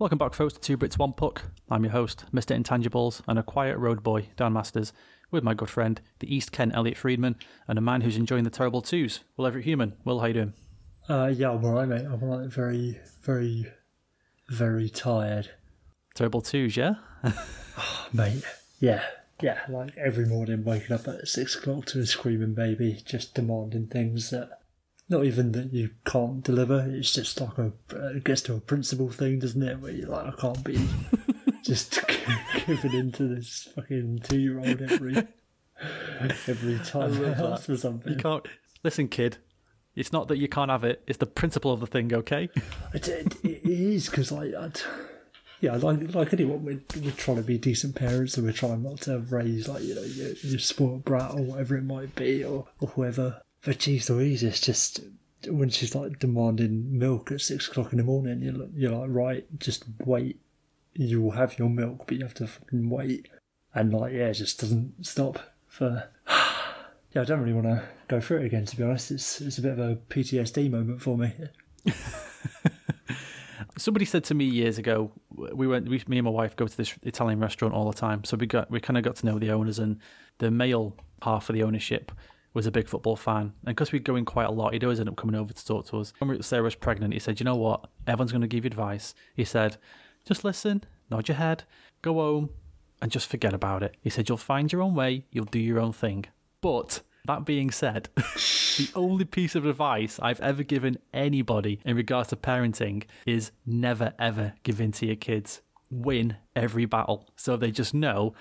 Welcome back, folks, to Two Brits One Puck. I'm your host, Mr. Intangibles, and a quiet road boy, Dan Masters, with my good friend, the East Kent Elliotte Friedman, and a man who's enjoying the terrible twos, Will Everett Human. Will, how you doing? Uh, yeah, I'm alright, mate. I'm alright. Very, very, very tired, Terrible twos, yeah? oh, mate. Yeah, yeah. Like every morning, waking up at six o'clock to a screaming baby, just demanding things that not even that you can't deliver. It's just like a it gets to a principle thing, doesn't it? Where you're like, I can't be just giving into this fucking two year old every every time I ask for something. You can't. Listen, kid, it's not that you can't have it, it's the principle of the thing, okay? It, it, it is because like I'd, yeah, like like anyone, we're, we're trying to be decent parents, and we're trying not to raise like you know your, your spoiled brat or whatever it might be, or, or whoever. But geez Louise, it's just when she's like demanding milk at six o'clock in the morning, you're like- you're like right, just wait. You will have your milk, but you have to fucking wait. And like yeah, it just doesn't stop for. Yeah, I don't really want to go through it again. To be honest, it's it's a bit of a PTSD moment for me. Somebody said to me years ago, we went, we, me and my wife go to this Italian restaurant all the time. So we got, we kind of got to know the owners, and the male half of the ownership was a big football fan. And because we go in quite a lot, he'd always end up coming over to talk to us. When Sarah was pregnant, he said, "You know what? Everyone's going to give you advice." He said, "Just listen, nod your head, go home, and just forget about it." He said, "You'll find your own way. You'll do your own thing." But that being said, the only piece of advice I've ever given anybody in regards to parenting is never ever give in to your kids. Win every battle. So they just know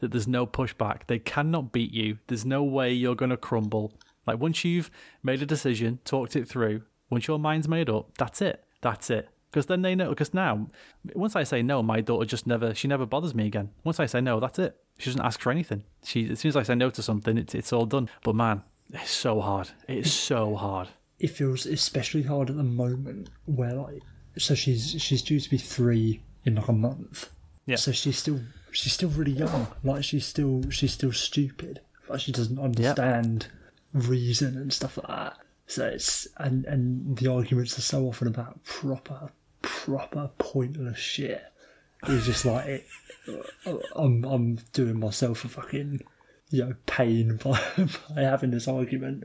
that there's no pushback. They cannot beat you. There's no way you're going to crumble. Like once you've made a decision, talked it through, once your mind's made up, that's it. That's it. Because then they know. Because now, once I say no, my daughter just never, she never bothers me again. Once I say no, that's it. She doesn't ask for anything. She, as soon as I say no to something, it's, it's all done. But man, it's so hard. It's so hard. it feels especially hard at the moment where like so she's she's due to be three in like a month Yeah. so she's still she's still really young like she's still she's still stupid like she doesn't understand reason and stuff like that so it's and and the arguments are so often about proper proper pointless shit it's just like it, uh, I'm I'm doing myself a fucking you know pain by, by having this argument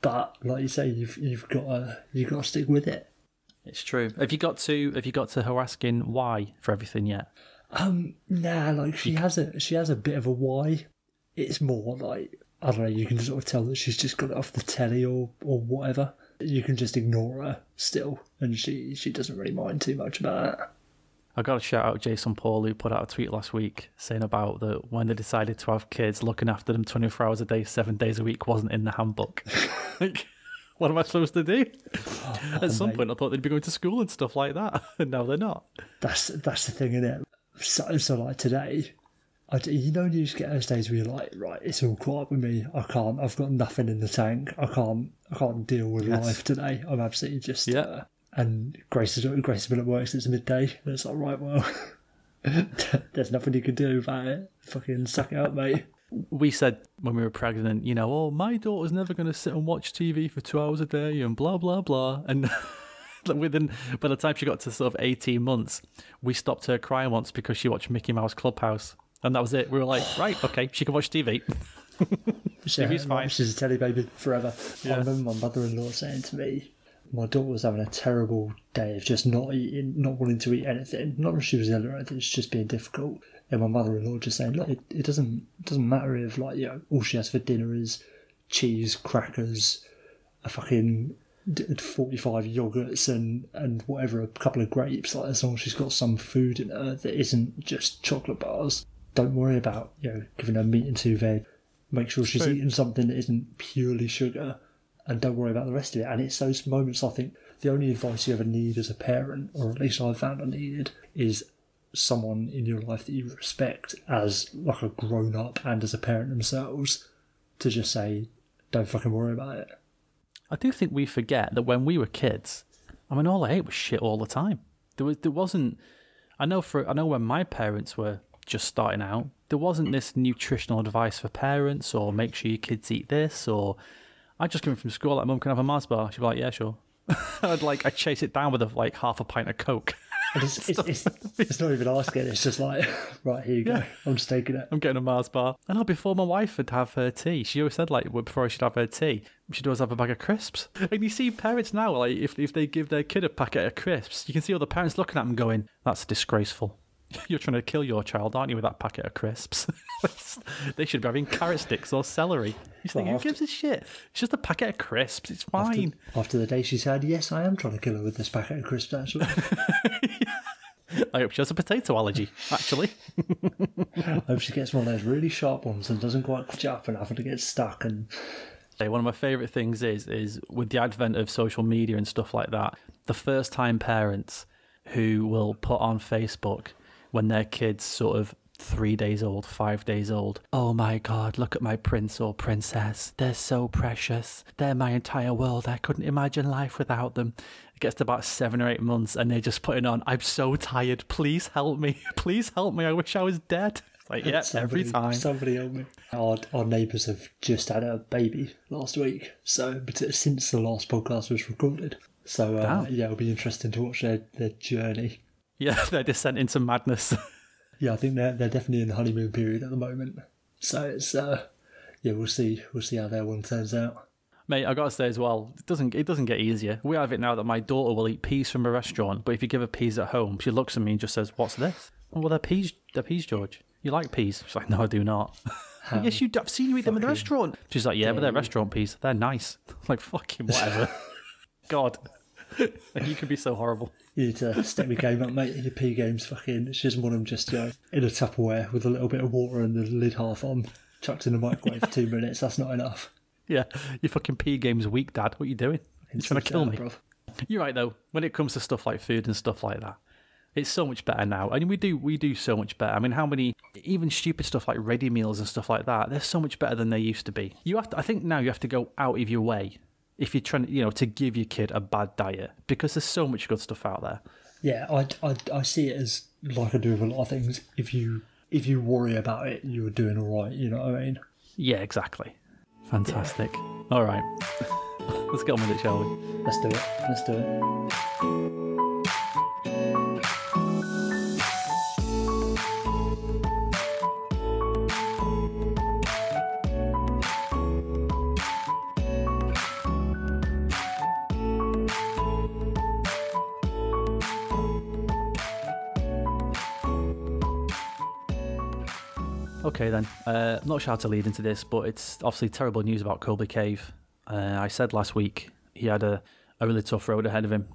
but like you say, you've you've got to you've got to stick with it. It's true. Have you got to have you got to her asking why for everything yet? Um, nah, like she has a she has a bit of a why. It's more like I don't know. You can sort of tell that she's just got it off the telly or or whatever. You can just ignore her still, and she she doesn't really mind too much about it. I got to shout out Jason Paul who put out a tweet last week saying about that when they decided to have kids, looking after them 24 hours a day, seven days a week wasn't in the handbook. like, what am I supposed to do? At some mate. point, I thought they'd be going to school and stuff like that, and now they're not. That's that's the thing, isn't it? So, so like today, I you know, you just get those days where you're like, right, it's all caught up with me. I can't. I've got nothing in the tank. I can't. I can't deal with Yes. life today. I'm absolutely just. Yeah. Uh, and Grace has Grace has been at work since midday. And it's like, right, well, there's nothing you can do about it. Fucking suck it up, mate. We said when we were pregnant, you know, oh, my daughter's never going to sit and watch TV for two hours a day and blah, blah, blah. And within, by the time she got to sort of 18 months, we stopped her crying once because she watched Mickey Mouse Clubhouse. And that was it. We were like, right, okay, she can watch TV. TV's fine. She's a telly baby forever. Yeah. I remember my mother-in-law saying to me, my daughter was having a terrible day of just not eating, not wanting to eat anything. Not that she was ill or anything, it's just being difficult. And my mother-in-law just saying, look, it, it doesn't it doesn't matter if like you know all she has for dinner is cheese, crackers, a fucking d- forty-five yogurts and and whatever, a couple of grapes. Like as long as she's got some food in her that isn't just chocolate bars. Don't worry about you know giving her meat and two veg. Make sure she's True. eating something that isn't purely sugar, and don't worry about the rest of it. And it's those moments I think the only advice you ever need as a parent, or at least I found I needed, is someone in your life that you respect as like a grown up and as a parent themselves to just say, don't fucking worry about it. I do think we forget that when we were kids, I mean, all I ate was shit all the time. There was, there wasn't. I know for, I know when my parents were just starting out, there wasn't this nutritional advice for parents or make sure your kids eat this or. I just come from school like, Mum, can I have a Mars bar? She'd be like, Yeah, sure. I'd like, I'd chase it down with a, like half a pint of Coke. And it's, it's, it's, it's not even asking. It's just like, right here you go. Yeah. I'm just taking it. I'm getting a Mars bar. And know before my wife would have her tea, she always said like before I should have her tea, she'd always have a bag of crisps. And you see parents now, like if if they give their kid a packet of crisps, you can see all the parents looking at them going, "That's disgraceful." You're trying to kill your child, aren't you, with that packet of crisps? they should be having carrot sticks or celery. You think, Well, who gives a shit? It's just a packet of crisps. It's After, fine. after the day she said, yes, I am trying to kill her with this packet of crisps, actually. I hope she has a potato allergy, actually. I hope she gets one of those really sharp ones and doesn't quite catch up and having to get stuck. And One of my favourite things is is with the advent of social media and stuff like that, the first time parents who will put on Facebook when their kids sort of three days old, five days old. Oh my god, look at my prince or princess. They're so precious. They're my entire world. I couldn't imagine life without them. It gets to about seven or eight months and they're just putting on, I'm so tired. Please help me. Please help me. I wish I was dead. Like, yeah, every somebody- time. Somebody help me. Our, our neighbours have just had a baby last week, so but since the last podcast was recorded. So uh, yeah, it'll be interesting to watch their, their journey. Yeah, their descent into madness. Yeah, I think they're they're definitely in the honeymoon period at the moment. So it's uh, yeah, we'll see we'll see how their one turns out. Mate, I gotta say as well, it doesn't it doesn't get easier. We have it now that my daughter will eat peas from a restaurant, but if you give her peas at home, she looks at me and just says, "What's this?" Oh, well, they're peas. They're peas, George. You like peas? She's like, "No, I do not." yes, you. I've seen you eat them in the restaurant. She's like, "Yeah, but they're restaurant peas. They're nice." I'm like, fucking whatever. God, you can be so horrible. You need to step your game up, mate. Your pea game's fucking. She doesn't want them just you know, in a Tupperware with a little bit of water and the lid half on, chucked in the microwave for two minutes. That's not enough. Yeah, your fucking pea game's weak, Dad. What are you doing? You're trying to kill me. Bruv. You're right though. When it comes to stuff like food and stuff like that, it's so much better now. I mean, we do we do so much better. I mean, how many even stupid stuff like ready meals and stuff like that? They're so much better than they used to be. You have to. I think now you have to go out of your way if you're trying, you know, to give your kid a bad diet because there's so much good stuff out there. Yeah, I, I, I see it as like I do with a lot of things. If you if you worry about it, you're doing all right. You know what I mean? Yeah, exactly. Fantastic. All right, let's get on with it, shall we? Let's do it. Let's do it. Okay then. Uh, I'm not sure how to lead into this, but it's obviously terrible news about Colby Cave. Uh, I said last week he had a, a really tough road ahead of him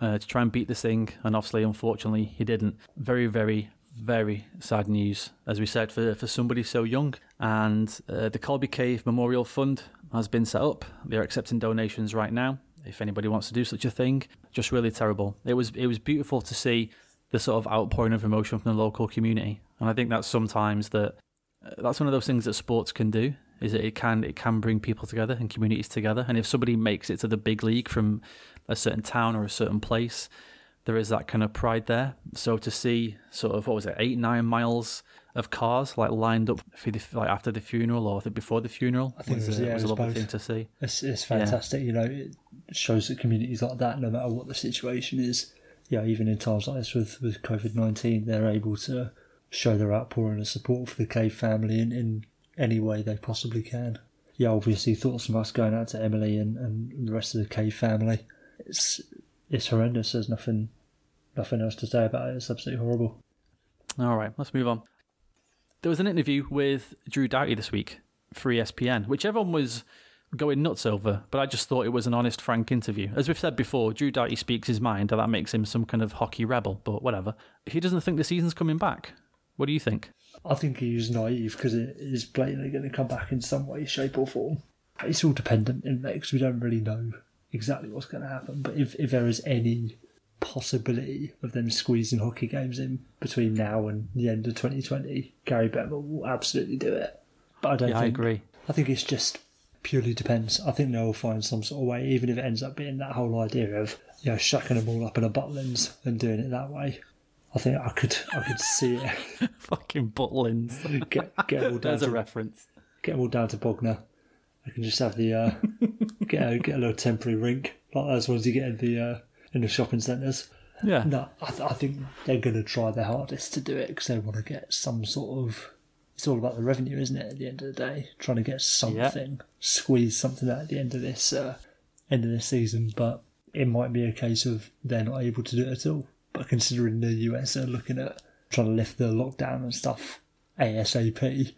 uh, to try and beat this thing, and obviously, unfortunately, he didn't. Very, very, very sad news, as we said, for, for somebody so young. And uh, the Colby Cave Memorial Fund has been set up. They're accepting donations right now. If anybody wants to do such a thing, just really terrible. It was it was beautiful to see the sort of outpouring of emotion from the local community, and I think that's sometimes that that's one of those things that sports can do is that it can it can bring people together and communities together and if somebody makes it to the big league from a certain town or a certain place there is that kind of pride there so to see sort of what was it eight nine miles of cars like lined up for the, like after the funeral or before the funeral I think it uh, was- a, yeah, it was a lovely both. thing to see It's, it's fantastic, you know. It shows that communities like that, no matter what the situation is, yeah, even in times like this with, with COVID 19, they're able to show their outpouring of support for the Cave family in, in any way they possibly can. Yeah, obviously, thoughts from us going out to Emily and, and the rest of the Cave family. It's it's horrendous. There's nothing nothing else to say about it. It's absolutely horrible. All right, let's move on. There was an interview with Drew Doughty this week for ESPN, which everyone was going nuts over, but I just thought it was an honest, frank interview. As we've said before, Drew Doughty speaks his mind, and that makes him some kind of hockey rebel, but whatever. He doesn't think the season's coming back. What do you think? I think he was naive because it is blatantly going to come back in some way, shape, or form. It's all dependent in that because we don't really know exactly what's going to happen. But if, if there is any possibility of them squeezing hockey games in between now and the end of 2020, Gary Bettman will absolutely do it. But I don't Yeah, I think. agree. I think it's just purely depends. I think they'll find some sort of way, even if it ends up being that whole idea of you know shucking them all up in a Butlins and doing it that way. I think I could I could see it. Fucking Butlins. Get get them all down There's a to reference. get them all down to Bognor. I can just have the uh, get a, get a little temporary rink like those ones you get in the uh, in the shopping centres. Yeah. No, I, th- I think they're going to try their hardest to do it because they want to get some sort of. It's all about the revenue, isn't it? At the end of the day, trying to get something, squeeze something out at the end of this uh, end of this season. But it might be a case of they're not able to do it at all. But considering the US are looking at trying to lift the lockdown and stuff ASAP,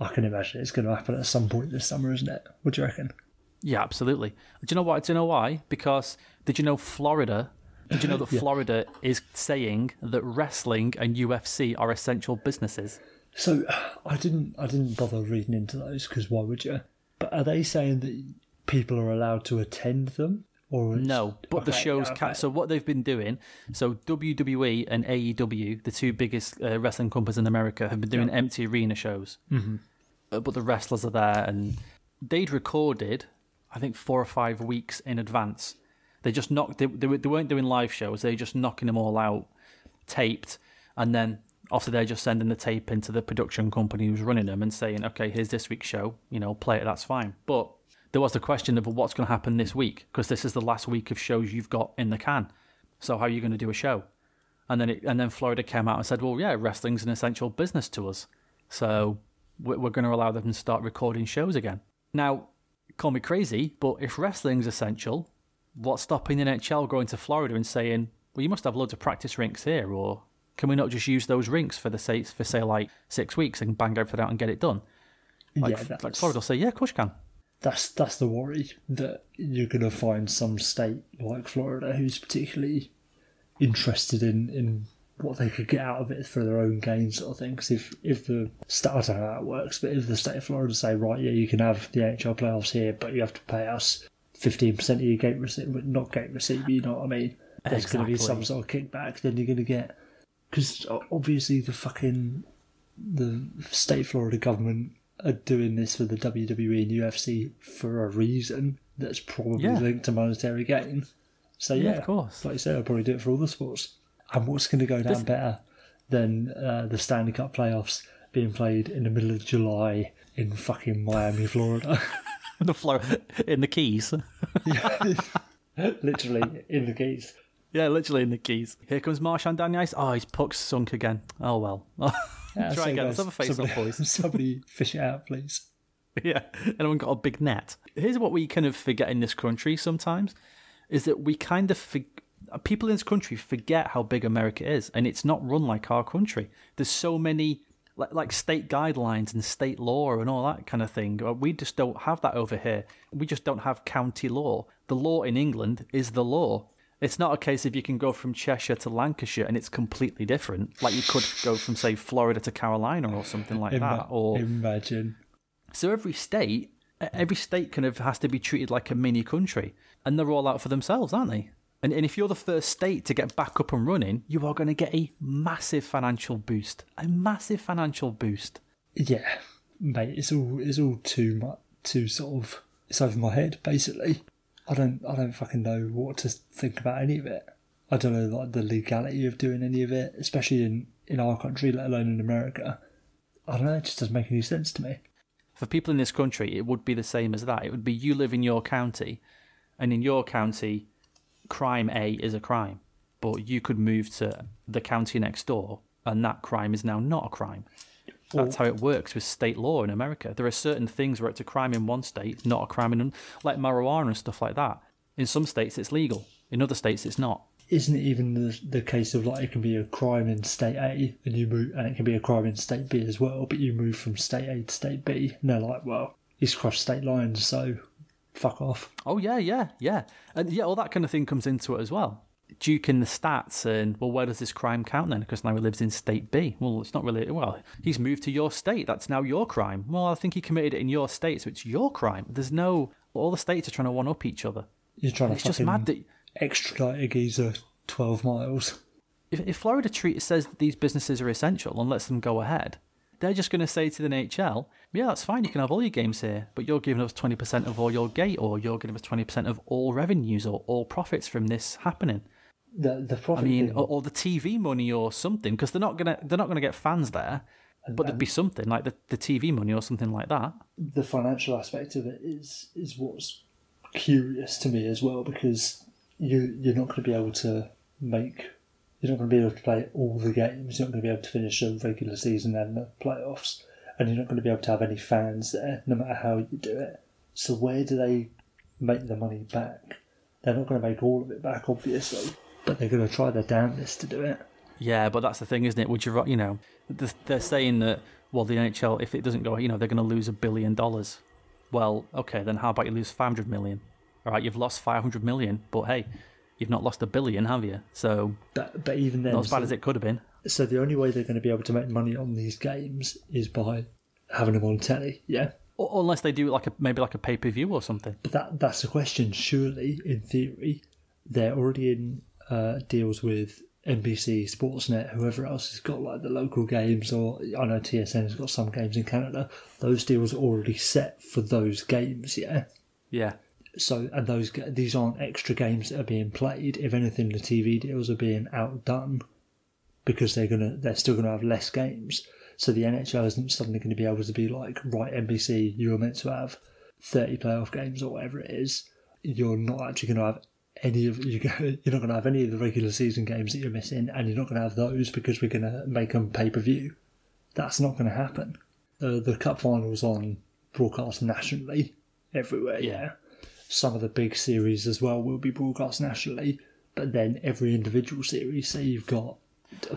I can imagine it's going to happen at some point this summer, isn't it? What do you reckon? Yeah, absolutely. Do you know what? Do you know why? Because did you know Florida? Did you know that Yeah. Florida is saying that wrestling and UFC are essential businesses? So I didn't I didn't bother reading into those because why would you? But are they saying that people are allowed to attend them or No, but the Okay, shows. okay. Ca- so what they've been doing. So WWE and AEW, the two biggest uh, wrestling companies in America, have been doing empty arena shows. Mm-hmm. Uh, but the wrestlers are there, and they'd recorded, I think, four or five weeks in advance. They just knocked. They, they, they weren't doing live shows. They were just knocking them all out, taped, and then after they're just sending the tape into the production company who's running them and saying, "Okay, here's this week's show. You know, play it. That's fine." But there was the question of well, what's going to happen this week because this is the last week of shows you've got in the can. So how are you going to do a show? And then it, and then Florida came out and said, "Well, yeah, wrestling's an essential business to us, so we're, we're going to allow them to start recording shows again." Now, call me crazy, but if wrestling's essential, what's stopping the NHL going to Florida and saying, "Well, you must have loads of practice rinks here, or can we not just use those rinks for the say for say like six weeks and bang everything out and get it done?" Like, yeah, like Florida will say, "Yeah, of course you can." That's that's the worry that you're going to find some state like Florida who's particularly interested in in what they could get out of it for their own gain sort of thing. Because if if the state, I don't know how it works, but if the state of Florida say right, yeah, you can have the NHL playoffs here, but you have to pay us fifteen percent of your gate receipt, but not gate receipt, you know what I mean. There's going to be some sort of kickback. Then you're going to get because obviously the fucking the state of Florida government are doing this for the WWE and UFC for a reason that's probably Yeah. linked to monetary gain. So yeah, of course. like you said, I'll probably do it for all the sports. And what's going to go down This- better than uh, the Stanley Cup playoffs being played in the middle of July in fucking Miami, Florida? the Florida in the Keys. Literally in the Keys. Yeah, literally in the keys. Here comes the ice. Oh, his puck's sunk again. Oh well. Yeah, Try again. Let's have a face off, somebody, boys. Somebody fish it out, please. yeah, anyone got a big net? Here's what we kind of forget in this country sometimes is that we kind of for- people in this country forget how big America is, and it's not run like our country. There's so many like, like state guidelines and state law and all that kind of thing. Uh, We just don't have that over here. We just don't have county law. The law in England is the law. It's not a case of you can go from Cheshire to Lancashire and it's completely different. Like you could go from say Florida to Carolina or something like Ima- that. Or imagine. so every state, every state kind of has to be treated like a mini country, and they're all out for themselves, aren't they? And, and if you're the first state to get back up and running, you are going to get a massive financial boost, a massive financial boost. Yeah, mate, it's all it's all too much, too sort of it's over my head. Basically, I don't I don't fucking know what to think about any of it. I don't know like the legality of doing any of it, especially in in our country, let alone in America. I don't know. It just doesn't make any sense to me. For people in this country, it would be the same as that. It would be you live in your county, and in your county, crime A is a crime, but you could move to the county next door, and that crime is now not a crime. That's how it works with state law in America. There are certain things where it's a crime in one state, not a crime in like marijuana and stuff like that. In some states, it's legal. In other states, it's not. Isn't it even the the case of like it can be a crime in state A and you move, and it can be a crime in state B as well, but you move from state A to state B, and they're like, well, he's crossed state lines, so fuck off. Oh yeah, yeah, yeah, and yeah, all that kind of thing comes into it as well. Duking the stats and well, where does this crime count then? Because now he lives in state B. Well, it's not really. Well, he's moved to your state. That's now your crime. Well, I think he committed it in your state, so it's your crime. There's no. All the states are trying to one up each other. You're trying to It's just mad that extradite a geezer twelve miles. if, if Florida treat says that these businesses are essential and lets them go ahead, they're just going to say to the NHL, yeah, that's fine, you can have all your games here, but you're giving us 20% of all your gate, or you're giving us 20% of all revenues or all profits from this happening. The the I mean, or, or the TV money or something, because they're not gonna they're not gonna get fans there, but there'd be something like the, the TV money or something like that. the financial aspect of it is is what's curious to me as well because you you're not going to be able to make You're not going to be able to play all the games. You're not going to be able to finish the regular season and the playoffs, and you're not going to be able to have any fans there, no matter how you do it. So where do they make the money back? They're not going to make all of it back, obviously, but they're going to try their damnedest to do it. Yeah, but that's the thing, isn't it? Would you, you know, they're saying that well, the NHL, if it doesn't go, you know, they're going to lose a billion dollars. Well, okay, then how about you lose five hundred million? All right, you've lost five hundred million, but hey, you've not lost a billion, have you? So But but even then, not as bad so- as it could have been. So the only way they're going to be able to make money on these games is by having them on telly. Yeah, Or, unless they do like a maybe like a pay per view or something. but that that's the question. Surely, in theory, they're already in uh, deals with NBC, Sportsnet, whoever else has got like the local games, or I know TSN has got some games in Canada. Those deals are already set for those games. Yeah. Yeah, So and those these aren't extra games that are being played. If anything, the TV deals are being outdone because they're gonna they're still gonna have less games. So the NHL isn't suddenly going to be able to be like, right, NBC, you were meant to have thirty playoff games or whatever it is. You're not actually going to have any of you. go- You're not going to have any of the regular season games that you're missing, and you're not going to have those because we're going to make them pay per view. That's not going to happen. The the cup finals on broadcast nationally everywhere. yeah some of the big series as well will be broadcast nationally, but then every individual series, say you've got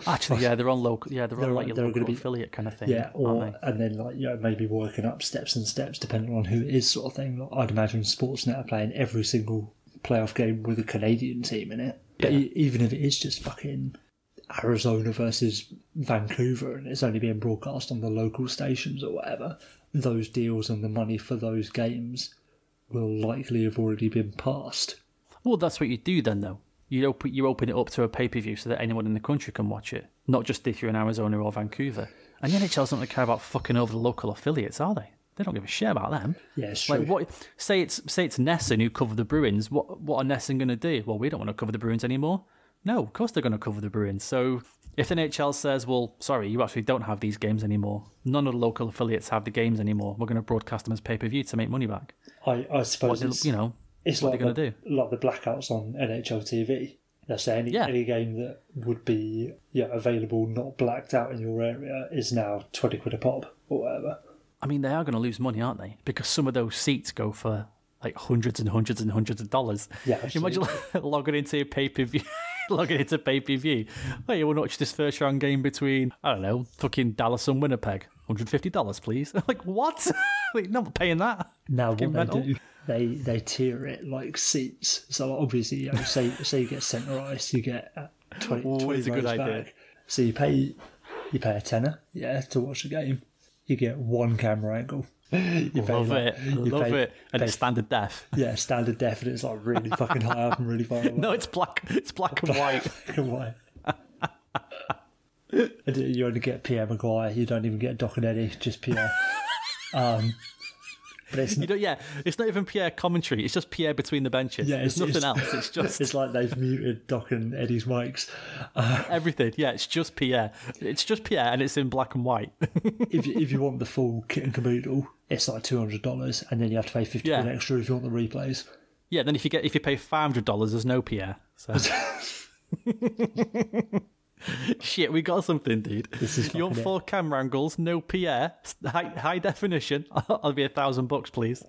actually, yeah, they're on local. Yeah, they're, They're on like your they're local be- affiliate kind of thing. yeah, or and then like you know maybe working up steps and steps depending on who it is, sort of thing. Like, I'd imagine Sportsnet are playing every single playoff game with a Canadian team in it. Yeah. e- even if it is just fucking Arizona versus Vancouver and it's only being broadcast on the local stations or whatever, those deals and the money for those games will likely have already been passed. Well, that's what you do then, though. You open you open it up to a pay per view so that anyone in the country can watch it, not just if you're in Arizona or Vancouver. And the NHL don't really care about fucking over the local affiliates, are they? They don't give a shit about them. Yeah, it's Like true. what? Say it's say it's NESN who cover the Bruins. What what are NESN going to do? Well, we don't want to cover the Bruins anymore. No, of course they're going to cover the Bruins. So if the NHL says, "Well, sorry, you actually don't have these games anymore. None of the local affiliates have the games anymore. We're going to broadcast them as pay per view to make money back." I, I suppose What it's, you know, it's what like they're the, going to do. like the blackouts on NHL TV. They say any, Yeah. any game that would be yeah available, not blacked out in your area, is now twenty quid a pop or whatever. I mean, they are going to lose money, aren't they? Because some of those seats go for like hundreds and hundreds and hundreds of dollars. Yeah, Imagine logging into a pay per view, logging into pay per view. Hey, you want to watch this first round game between I don't know, fucking Dallas and Winnipeg? Hundred fifty dollars, please. like what? like, not paying that. Now what they do, they they tier it like seats. So obviously, you know, say say you get centre ice, you get uh, 20, Always 20 a good rows idea. So you pay you pay a tenner, yeah, to watch the game. You get one camera angle. You pay Love like- it, you love pay- it, and pay- it's standard def. yeah, standard def, and it's like really fucking high up and really far away. No, it's black. It's black and white. Black and white. And you only get Pierre McGuire. You don't even get Doc and Eddie, just Pierre. Um, but it's You don't, yeah, it's not even Pierre commentary. It's just Pierre between the benches. yeah, it's, nothing it's- else. It's just it's like they've muted Doc and Eddie's mics. Uh, everything. Yeah, it's just Pierre. It's just Pierre, and it's in black and white. If you, if you want the full kit and caboodle, it's like two hundred dollars, and then you have to pay fifty Yeah. extra if you want the replays. Yeah, then if you get if you pay five hundred dollars, there's no Pierre. So shit, we got something, dude. This is you want fucking it. four camera angles, no Pierre, high, high definition. I'll be a thousand bucks, please.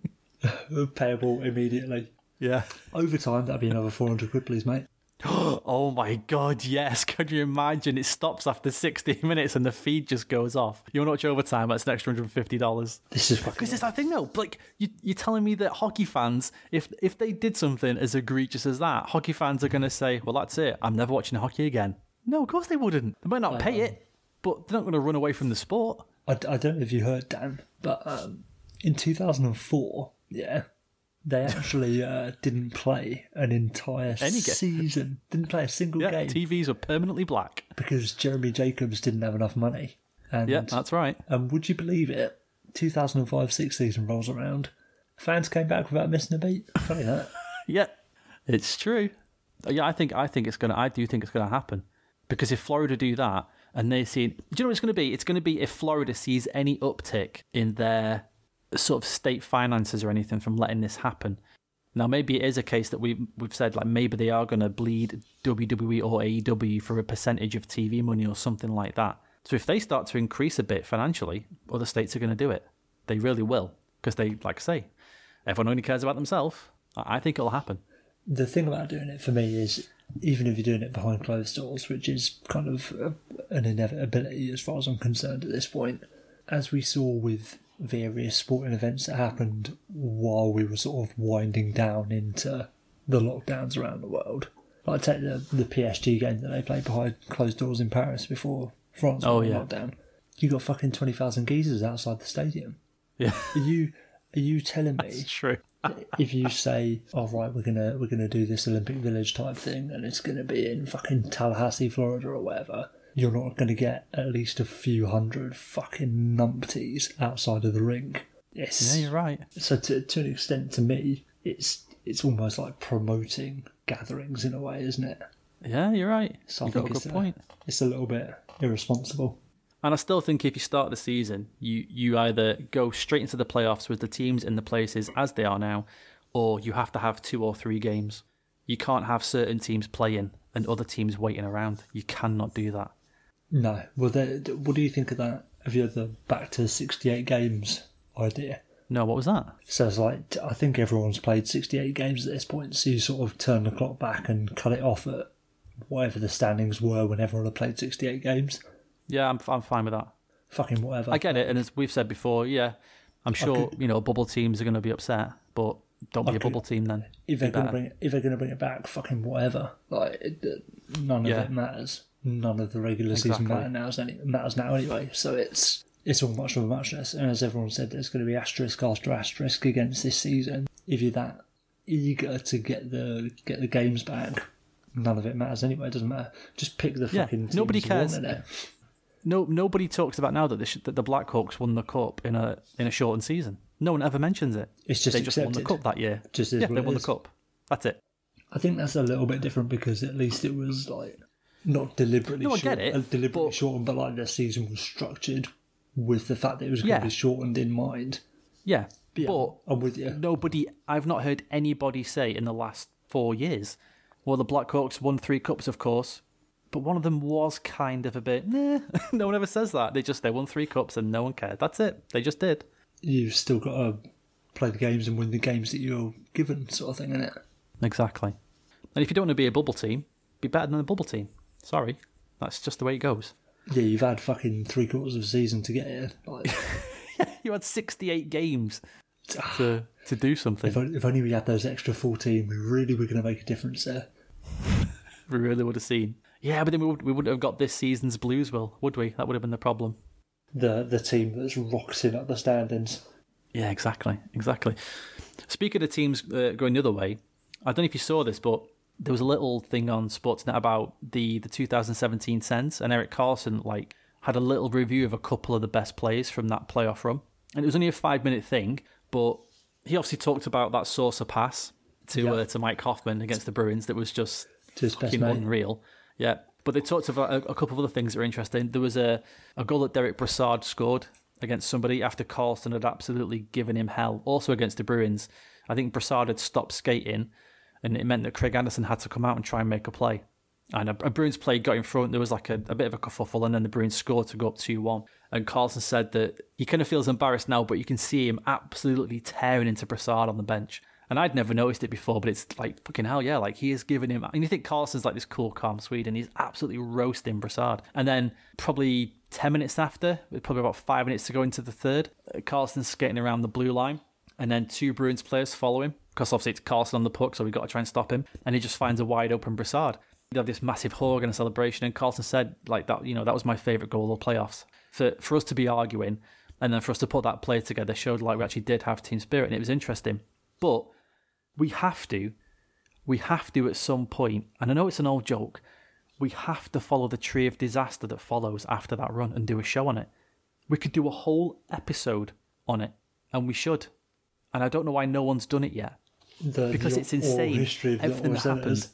Payable immediately. yeah. Over time, that'd be another four hundred quid, please, mate. Oh my god, yes. Could you imagine? It stops after sixty minutes and the feed just goes off. You want to watch overtime? That's an extra hundred and fifty dollars. This is fucking. Because it's that thing, though. Like you, you're telling me that hockey fans, if if they did something as egregious as that, hockey fans are going to say, "Well, that's it. I'm never watching hockey again." No, of course they wouldn't. They might not pay it, but they're not going to run away from the sport. I, I don't know if you heard Dan, but um, in 2004, yeah, they actually uh, didn't play an entire Any game. season. Didn't play a single Yeah, game TVs are permanently black. because Jeremy Jacobs didn't have enough money. And Yeah, that's right. and would you believe it? 2005-6 season rolls around. Fans came back without missing a beat. Funny that. Yeah, it's true. Yeah, I think I think it's gonna. I do think it's gonna happen because if Florida do that and they see, do you know what it's gonna be? It's gonna be if Florida sees any uptick in their sort of state finances or anything from letting this happen. Now, maybe it is a case that we we've said like maybe they are going to bleed WWE or AEW for a percentage of TV money or something like that. So if they start to increase a bit financially, other states are going to do it. They really will because they, like say, everyone only cares about themselves. I think it'll happen. the thing about doing it for me is even if you're doing it behind closed doors, which is kind of uh, an inevitability as far as I'm concerned at this point, as we saw with various sporting events that happened while we were sort of winding down into the lockdowns around the world. Like take the the PSG game that they played behind closed doors in Paris before France Oh, went yeah. lockdown. You got fucking twenty thousand geezers outside the stadium. Yeah, Are you are you telling me it's true. if you say, "Oh right, we're gonna we're gonna do this Olympic Village type thing, and it's gonna be in fucking Tallahassee, Florida, or whatever," you're not gonna get at least a few hundred fucking numpties outside of the rink. Yes. Yeah, you're right. So to to an extent, to me, it's it's almost like promoting gatherings in a way, isn't it? Yeah, you're right. So You've got a good it's point. It's a little bit irresponsible. And I still think if you start the season, you, you either go straight into the playoffs with the teams in the places as they are now, or you have to have two or three games. You can't have certain teams playing and other teams waiting around. You cannot do that. No. Well, there- what do you think of that? Of your the back to sixty-eight games idea? No, what was that? So it's like I think everyone's played 68 games at this point, so you sort of turn the clock back and cut it off at whatever the standings were when everyone had played 68 games. Yeah, I'm, I'm fine with that. Fucking whatever. I get it. And as we've said before, yeah, I'm sure, you know, bubble teams are going to be upset, but don't be a could- bubble team then. if they're Be gonna bring it, if they're gonna bring it back, fucking whatever. Like it, none of Yeah. it matters. None of the regular season matter now, any, matters now anyway. So it's it's all much of a muchness. And as everyone said, there's going to be asterisk after asterisk against this season. If you're that eager to get the get the games back, none of it matters anyway. It doesn't matter. Just pick the Yeah, fucking. nobody cares. No, nobody talks about now that the, that the Blackhawks won the cup in a in a shortened season. No one ever mentions it. It's just they just won the cup that year. Just is yeah, they won the cup. That's it. I think that's a little bit different because at least it was like not deliberately No, I short, get it, uh, deliberately but- shortened, but like the season was structured with the fact that it was going Yeah. to be shortened in mind. Yeah, Yeah, but I'm with you. nobody. I've not heard anybody say in the last four years. Well, the Blackhawks won three cups, of course, but one of them was kind of a bit. Nah. no one ever says that. They just they won three cups and no one cared. That's it. They just did. You've still got to play the games and win the games that you're given, sort of thing, isn't it? Exactly. And if you don't want to be a bubble team, be better than a bubble team. Sorry, that's just the way it goes. Yeah, you've had fucking three quarters of a season to get here. Like, You had sixty-eight games to to do something. if, if only we had those extra 14, we really were going to make a difference there. we really would have seen. Yeah, but then we, would, we wouldn't have got this season's Blues, will would we? That would have been the problem. The the team that's rocketing up the standings. Yeah, exactly, exactly. Speaking of teams uh, going the other way, I don't know if you saw this, but there was a little thing on Sportsnet about the the 2017 Sens, and Erik Karlsson like had a little review of a couple of the best players from that playoff run, and it was only a five minute thing, but he obviously talked about that saucer pass to Yeah. uh, to Mike Hoffman against the Bruins that was just best fucking unreal. Yeah, but they talked about a, a couple of other things that were interesting. There was a, a goal that Derek Brassard scored against somebody after Karlsson had absolutely given him hell. Also against the Bruins, I think Brassard had stopped skating, and it meant that Craig Anderson had to come out and try and make a play. And a, a Bruins play got in front. There was like a, a bit of a kerfuffle, and then the Bruins scored to go up two one. And Karlsson said that he kind of feels embarrassed now, but you can see him absolutely tearing into Brassard on the bench. And I'd never noticed it before, but it's like fucking hell, yeah. Like he is giving him, and you think Karlsson's like this cool, calm Swede, and he's absolutely roasting Brassard. And then probably ten minutes after, probably about five minutes to go into the third, Karlsson's skating around the blue line, and then two Bruins players follow him because obviously it's Karlsson on the puck, so we've got to try and stop him. And he just finds a wide open Brassard. They have this massive hug and a celebration, and Karlsson said like that. You know that was my favorite goal of the playoffs. For for us to be arguing, and then for us to put that play together showed like we actually did have team spirit, and it was interesting. But we have to, we have to at some point, and I know it's an old joke, we have to follow the tree of disaster that follows after that run and do a show on it. We could do a whole episode on it, and we should. And I don't know why no one's done it yet The, because the it's insane. Everything that happened. Senators.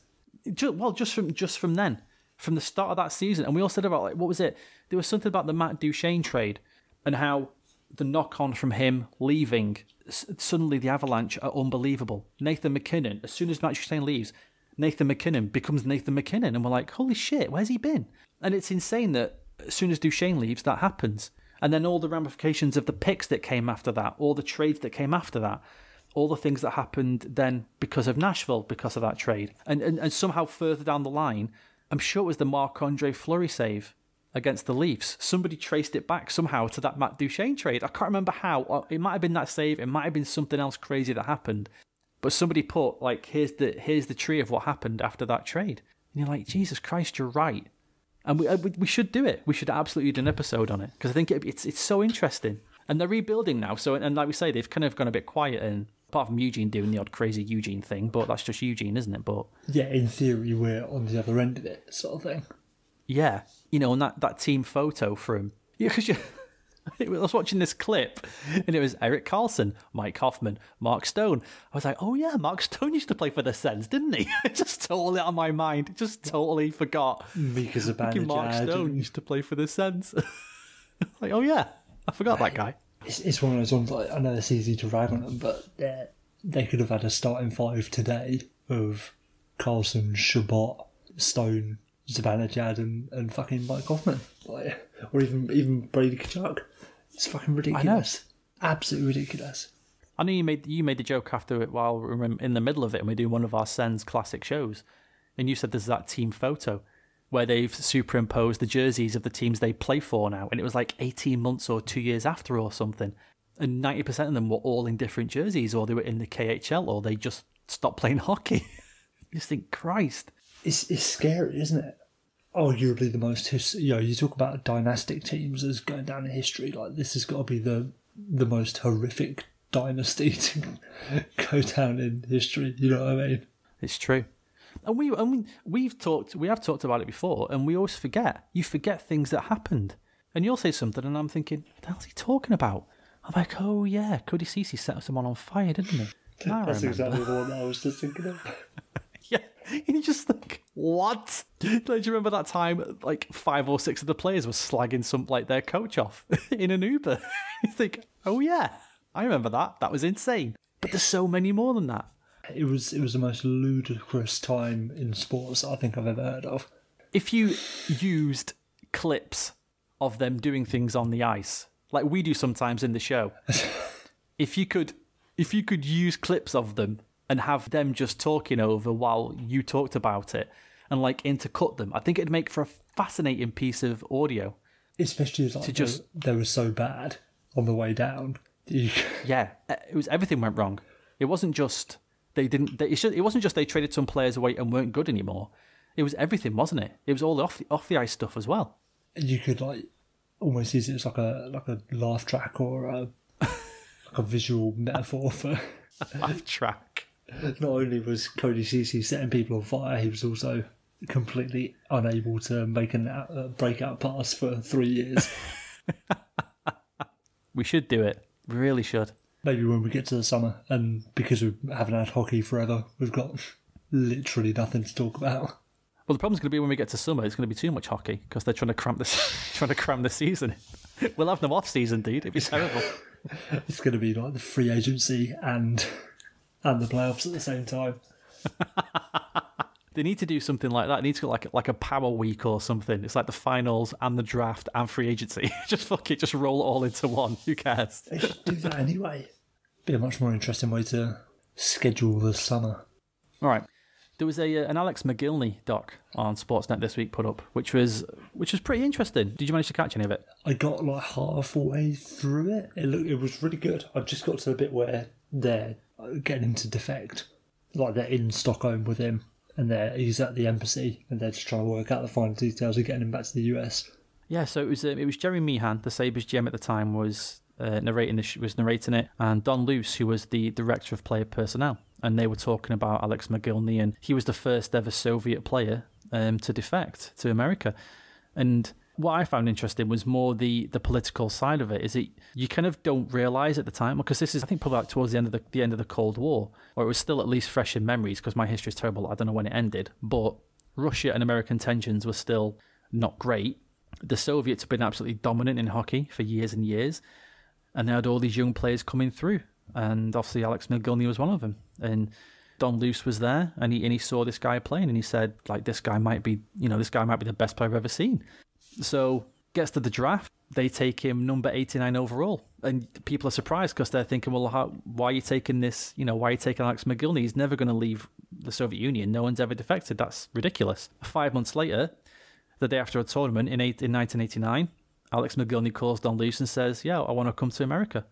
Ju- well, just from just from then, from the start of that season, and we all said about like what was it? There was something about the Matt Duchene trade and how the knock on from him leaving, s- suddenly the Avalanche are unbelievable. Nathan MacKinnon, as soon as Matt Duchene leaves, Nathan MacKinnon becomes Nathan MacKinnon, and we're like, holy shit, where's he been? And it's insane that as soon as Duchene leaves, that happens. And then all the ramifications of the picks that came after that, all the trades that came after that, all the things that happened then because of Nashville, because of that trade. And, and, and somehow further down the line, I'm sure it was the Marc Andre Fleury save against the Leafs. Somebody traced it back somehow to that Matt Duchene trade. I can't remember how. Uh, it might have been that save. It might have been something else crazy that happened. But somebody put like here's the here's the tree of what happened after that trade. And you're like, Jesus Christ, you're right. And we uh, we, we should do it. We should absolutely do an episode on it because I think it, it's it's so interesting. And they're rebuilding now. So and like we say, they've kind of gone a bit quiet. And apart from Eugene doing the odd crazy Eugene thing, but that's just Eugene, isn't it? But Yeah, in theory, we're on the other end of it, sort of thing. Yeah, you know, and that, that team photo from yeah, because you. I was watching this clip, and it was Erik Karlsson, Mike Hoffman, Mark Stone. I was like, "Oh yeah, Mark Stone used to play for the Sens, didn't he?" It just totally out of my mind. Just totally forgot. Mika Fucking Mark Stone used to play for the Sens. like, oh yeah, I forgot that guy. It's, it's one of those ones, like, I know it's easy to rag on them, but they they could have had a starting five today of Karlsson, Chabot, Stone, Zibanejad, and, and fucking Mike Hoffman. Like, or even even Brady Tkachuk. It's fucking ridiculous. Absolutely ridiculous. I know you made you made the joke after it while we were in the middle of it, and we do one of our Sens classic shows, and you said there's that team photo where they've superimposed the jerseys of the teams they play for now, and it was like 18 months or two years after or something, and 90% of them were all in different jerseys, or they were in the KHL, or they just stopped playing hockey. you just think, Christ, It's it's scary, isn't it? Arguably the most, his, you know, you talk about dynastic teams as going down in history. Like this has got to be the the most horrific dynasty to go down in history. You know what I mean? It's true. And we and we, we've talked we have talked about it before and we always forget. You forget things that happened. And you'll say something and I'm thinking, what the hell's he talking about? I'm like, oh yeah, Cody Ceci set someone on fire, didn't he? That's remember. exactly the one I was just thinking of. Yeah. And you just think, what? Like, do you remember that time like five or six of the players were slagging some like their coach off in an Uber? you think, oh yeah, I remember that. That was insane. But there's so many more than that. It was it was the most ludicrous time in sports I think I've ever heard of. if you used clips of them doing things on the ice, like we do sometimes in the show, if you could, if you could use clips of them and have them just talking over while you talked about it, and like intercut them, I think it'd make for a fascinating piece of audio. Especially as like To they, just- they were so bad on the way down. Yeah, uh, it was everything went wrong. It wasn't just they didn't. They, it wasn't just they traded some players away and weren't good anymore. It was everything, wasn't it? It was all the off the, off the ice stuff as well. you could like almost use it as like a like a laugh track or a, like a visual metaphor for Laugh track. Not only was Cody Ceci setting people on fire, he was also completely unable to make an uh, out, a breakout pass for three years. We should do it. We really should. Maybe when we get to the summer, and because we haven't had hockey forever, we've got literally nothing to talk about. Well, the problem's going to be when we get to summer. It's going to be too much hockey because they're trying to cramp this, trying to cram the season. we'll have no off season, dude. It'd be terrible. It's going to be like the free agency and and the playoffs at the same time. they need to do something like that. They need to go like like a power week or something. It's like the finals and the draft and free agency. just fuck it. Just roll it all into one. Who cares? They should do that anyway. Be a much more interesting way to schedule the summer. All right. There was a uh, an Alex Mogilny doc on Sportsnet this week put up, which was which was pretty interesting. Did you manage to catch any of it? I got like halfway through it. It looked, it was really good. I just got to the bit where they're getting him to defect, like they're in Stockholm with him, and they're he's at the embassy, and they're just trying to work out the final details of getting him back to the US. Yeah, so it was um, it was Gerry Meehan, the Sabres GM at the time, was uh, narrating the sh- was narrating it, and Don Luce, who was the director of player personnel, and they were talking about Alex Mogilny, and he was the first ever Soviet player um, to defect to America, and what I found interesting was more the the political side of it. Is it you kind of don't realize at the time because this is I think probably like towards the end of the, the end of the Cold War, or it was still at least fresh in memories because my history is terrible. I don't know when it ended, but Russia and American tensions were still not great. The Soviets have been absolutely dominant in hockey for years and years. and they had all these young players coming through, and obviously Alex Mogilny was one of them, and. Don Luce was there, and he and he saw this guy playing, and he said, like, this guy might be, you know, this guy might be the best player I've ever seen. So gets to the draft, they take him number 89 overall. And people are surprised because they're thinking, well, how, why are you taking this? You know, why are you taking Alex Mogilny? He's never going to leave the Soviet Union. No one's ever defected. That's ridiculous. Five months later, the day after a tournament in, eight, in 1989, Alex Mogilny calls Don Luce and says, yeah, I want to come to America.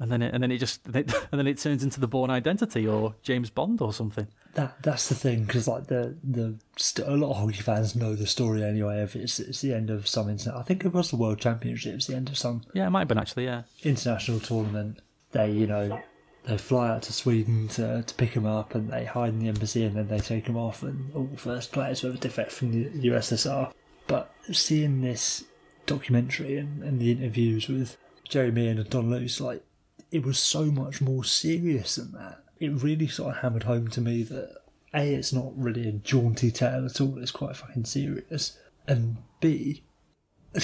And then it, and then it just and then it turns into the Bourne Identity or James Bond or something. That that's the thing because like the the st- a lot of hockey fans know the story anyway. Of it's it's the end of some internet. I think it was the World Championships. The end of some Yeah, it might have been actually. Yeah, international tournament. They you know they fly out to Sweden to to pick him up and they hide in the embassy and then they take him off and all the first players with a defect from the USSR. But seeing this documentary and, and the interviews with Meehan and Don Luce, like it was so much more serious than that. It really sort of hammered home to me that A, it's not really a jaunty tale at all, it's quite fucking serious. And B,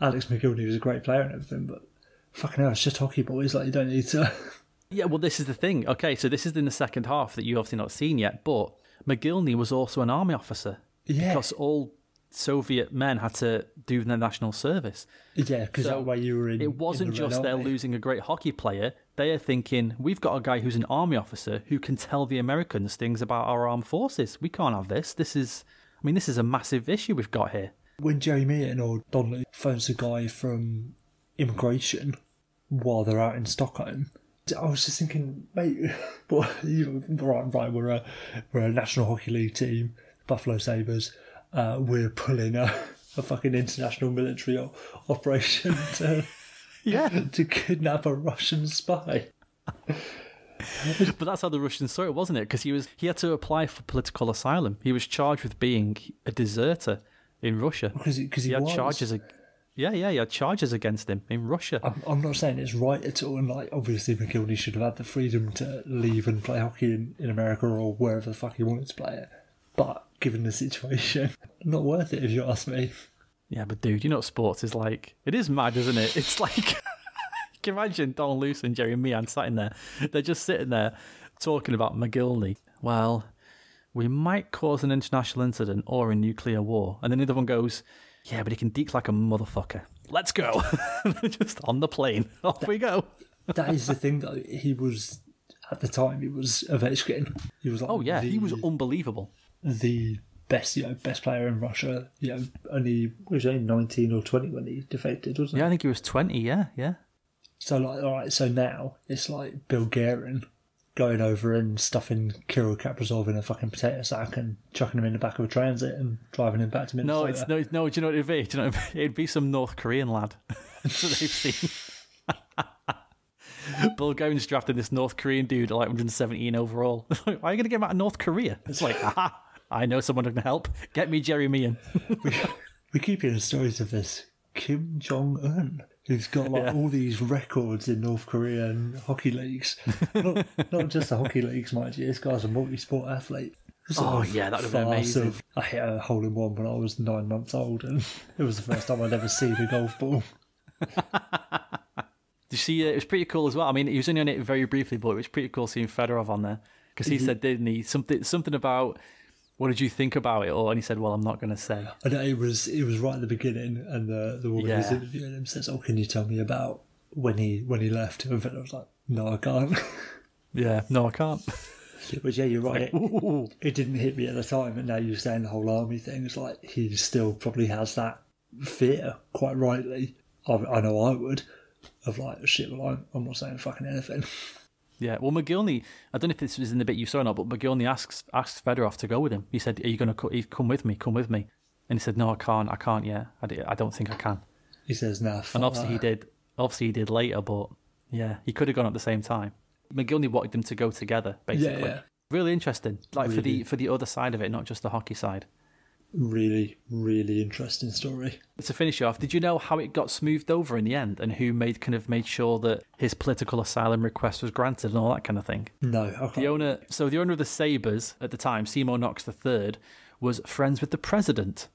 Alex Mogilny was a great player and everything, but fucking hell, it's just hockey boys, like you don't need to Yeah, well, this is the thing. Okay, so this is in the second half that you've obviously not seen yet, but Mogilny was also an army officer. Yeah. Because all Soviet men had to do their national service. Yeah, because So that way you were in. It wasn't in the Red just they're losing a great hockey player. They are thinking, we've got a guy who's an army officer who can tell the Americans things about our armed forces. We can't have this. This is, I mean, this is a massive issue we've got here. When Gerry Meehan or Donnelly phones a guy from immigration while they're out in Stockholm, I was just thinking, mate, what, you, right, right, we're a we're a National Hockey League team, Buffalo Sabres. Uh, we're pulling a, a fucking international military o- operation to Yeah. to kidnap a Russian spy. But that's how the Russians saw it, wasn't it? Because he was he had to apply for political asylum. He was charged with being a deserter in Russia. Because he, cause he, He had was. charges. ag- Yeah, yeah, he had charges against him in Russia. I'm, I'm not saying it's right at all, and like obviously Mogilny should have had the freedom to leave and play hockey in, in America or wherever the fuck he wanted to play it. But given the situation, not worth it if you ask me. Yeah, but dude, you know what sports is like? It is mad, isn't it? It's like can you imagine Don Luce and Gerry Meehan sat in there. They're just sitting there talking about Mogilny. Well, we might cause an international incident or a nuclear war. And then the other one goes, Yeah, but he can deke like a motherfucker. Let's go. just on the plane. Off we go. That is the thing that He was at the time he was a Ovechkin. He was like Oh yeah, he was unbelievable. The best you know best player in Russia. You know, only was he only nineteen or twenty when he defected, wasn't it? Yeah, he? I think he was twenty, yeah, yeah. So like, all right. So now it's like Bill Guerin going over and stuffing Kirill Kaprizov in a fucking potato sack and chucking him in the back of a transit and driving him back to Minnesota. No, it's no, it's- no. Do you know what it'd be? Do you know what it'd be? It'd be some North Korean lad that they've seen. Bulgarians drafted this North Korean dude at like 117 overall. Why are you going to get him out of North Korea? It's like, aha, I know someone who can help. Get me Gerry Meehan. we keep hearing stories of this Kim Jong Un, who's got like Yeah. all these records in North Korean hockey leagues. not, not just the hockey leagues, mind you. This guy's a multi-sport athlete. Oh, yeah, that would've been amazing. Of, I hit a hole in one when I was nine months old, and it was the first time I'd ever seen a golf ball. Did you see? Uh, it was pretty cool as well. I mean, he was only on it very briefly, but it was pretty cool seeing Fedorov on there because he said, didn't he, something something about what did you think about it? Or and he said, well, I'm not going to say. I know it was it was right at the beginning, and the the woman who's interviewing him says, "Oh, can you tell me about when he when he left?" And I was like, "No, I can't." Yeah, no, I can't. But yeah, you're right. It, it didn't hit me at the time, and now you're saying the whole army thing. It's like he still probably has that fear, quite rightly. I, I know I would of like shit. Well, I'm, I'm not saying fucking anything. Yeah, well, Mogilny, I don't know if this was in the bit you saw or not, but Mogilny asks asks Fedorov to go with him. He said, "Are you going to come with me? Come with me." And he said, "No, I can't. I can't yet. I, d- I don't think I can." He says, "Nah." And obviously he did. Obviously he did later, but yeah, he could have gone at the same time. Mogilny wanted them to go together, basically. yeah. Really interesting, like for the for the other side of it, not just the hockey side. Really, really interesting story. To finish off, did you know how it got smoothed over in the end, and who made kind of made sure that his political asylum request was granted and all that kind of thing? No, can't. The owner, so the owner of the Sabres at the time, Seymour Knox III, was friends with the president,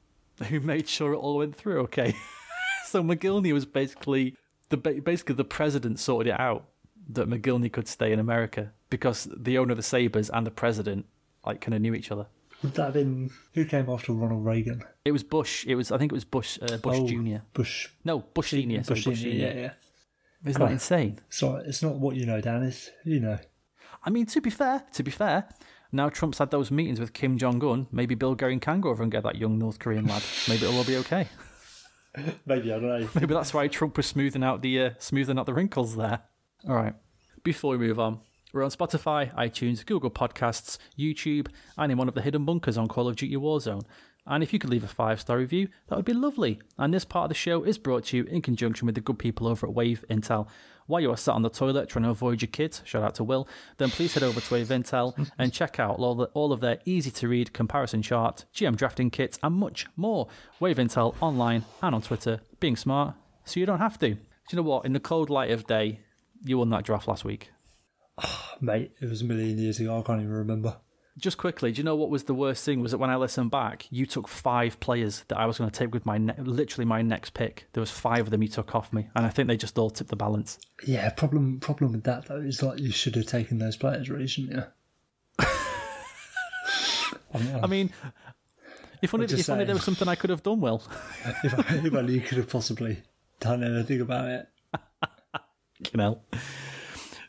who made sure it all went through okay. so Mogilny was basically the basically the president sorted it out that Mogilny could stay in America because the owner of the Sabres and the president like kind of knew each other. Would that have been who came after Ronald Reagan? It was Bush. It was I think it was Bush. Uh, Bush Oh, Junior. Bush. No, Bush Senior. Bush, Bush Senior, yeah, yeah. Isn't that insane? So it's not what you know, Dan. It's you know. I mean, to be fair, to be fair, now Trump's had those meetings with Kim Jong Un. Maybe Bill Guerin can go over and get that young North Korean lad. Maybe it'll all be okay. Maybe I don't know. Maybe that's why Trump was smoothing out the uh, smoothing out the wrinkles there. All right. Before we move on, we're on Spotify, iTunes, Google Podcasts, YouTube, and in one of the hidden bunkers on Call of Duty Warzone. And if you could leave a five star review, that would be lovely. And this part of the show is brought to you in conjunction with the good people over at Wave Intel. While you are sat on the toilet trying to avoid your kids, shout out to Will, then please head over to Wave Intel and check out all, the, all of their easy to read comparison chart, GM drafting kits, and much more. Wave Intel online and on Twitter, being smart so you don't have to. Do you know what? In the cold light of day, you won that draft last week. Mate, it was a million years ago. I can't even remember. Just quickly, do you know what was the worst thing? Was that when I listened back, you took five players that I was going to take with my ne- literally my next pick. There was five of them you took off me, and I think they just all tipped the balance. Yeah, problem problem with that though is like you should have taken those players, really, shouldn't you? I'm- uh, mean, if only, if only there was something I could have done well. if, I, if only you could have possibly done anything about it. you know.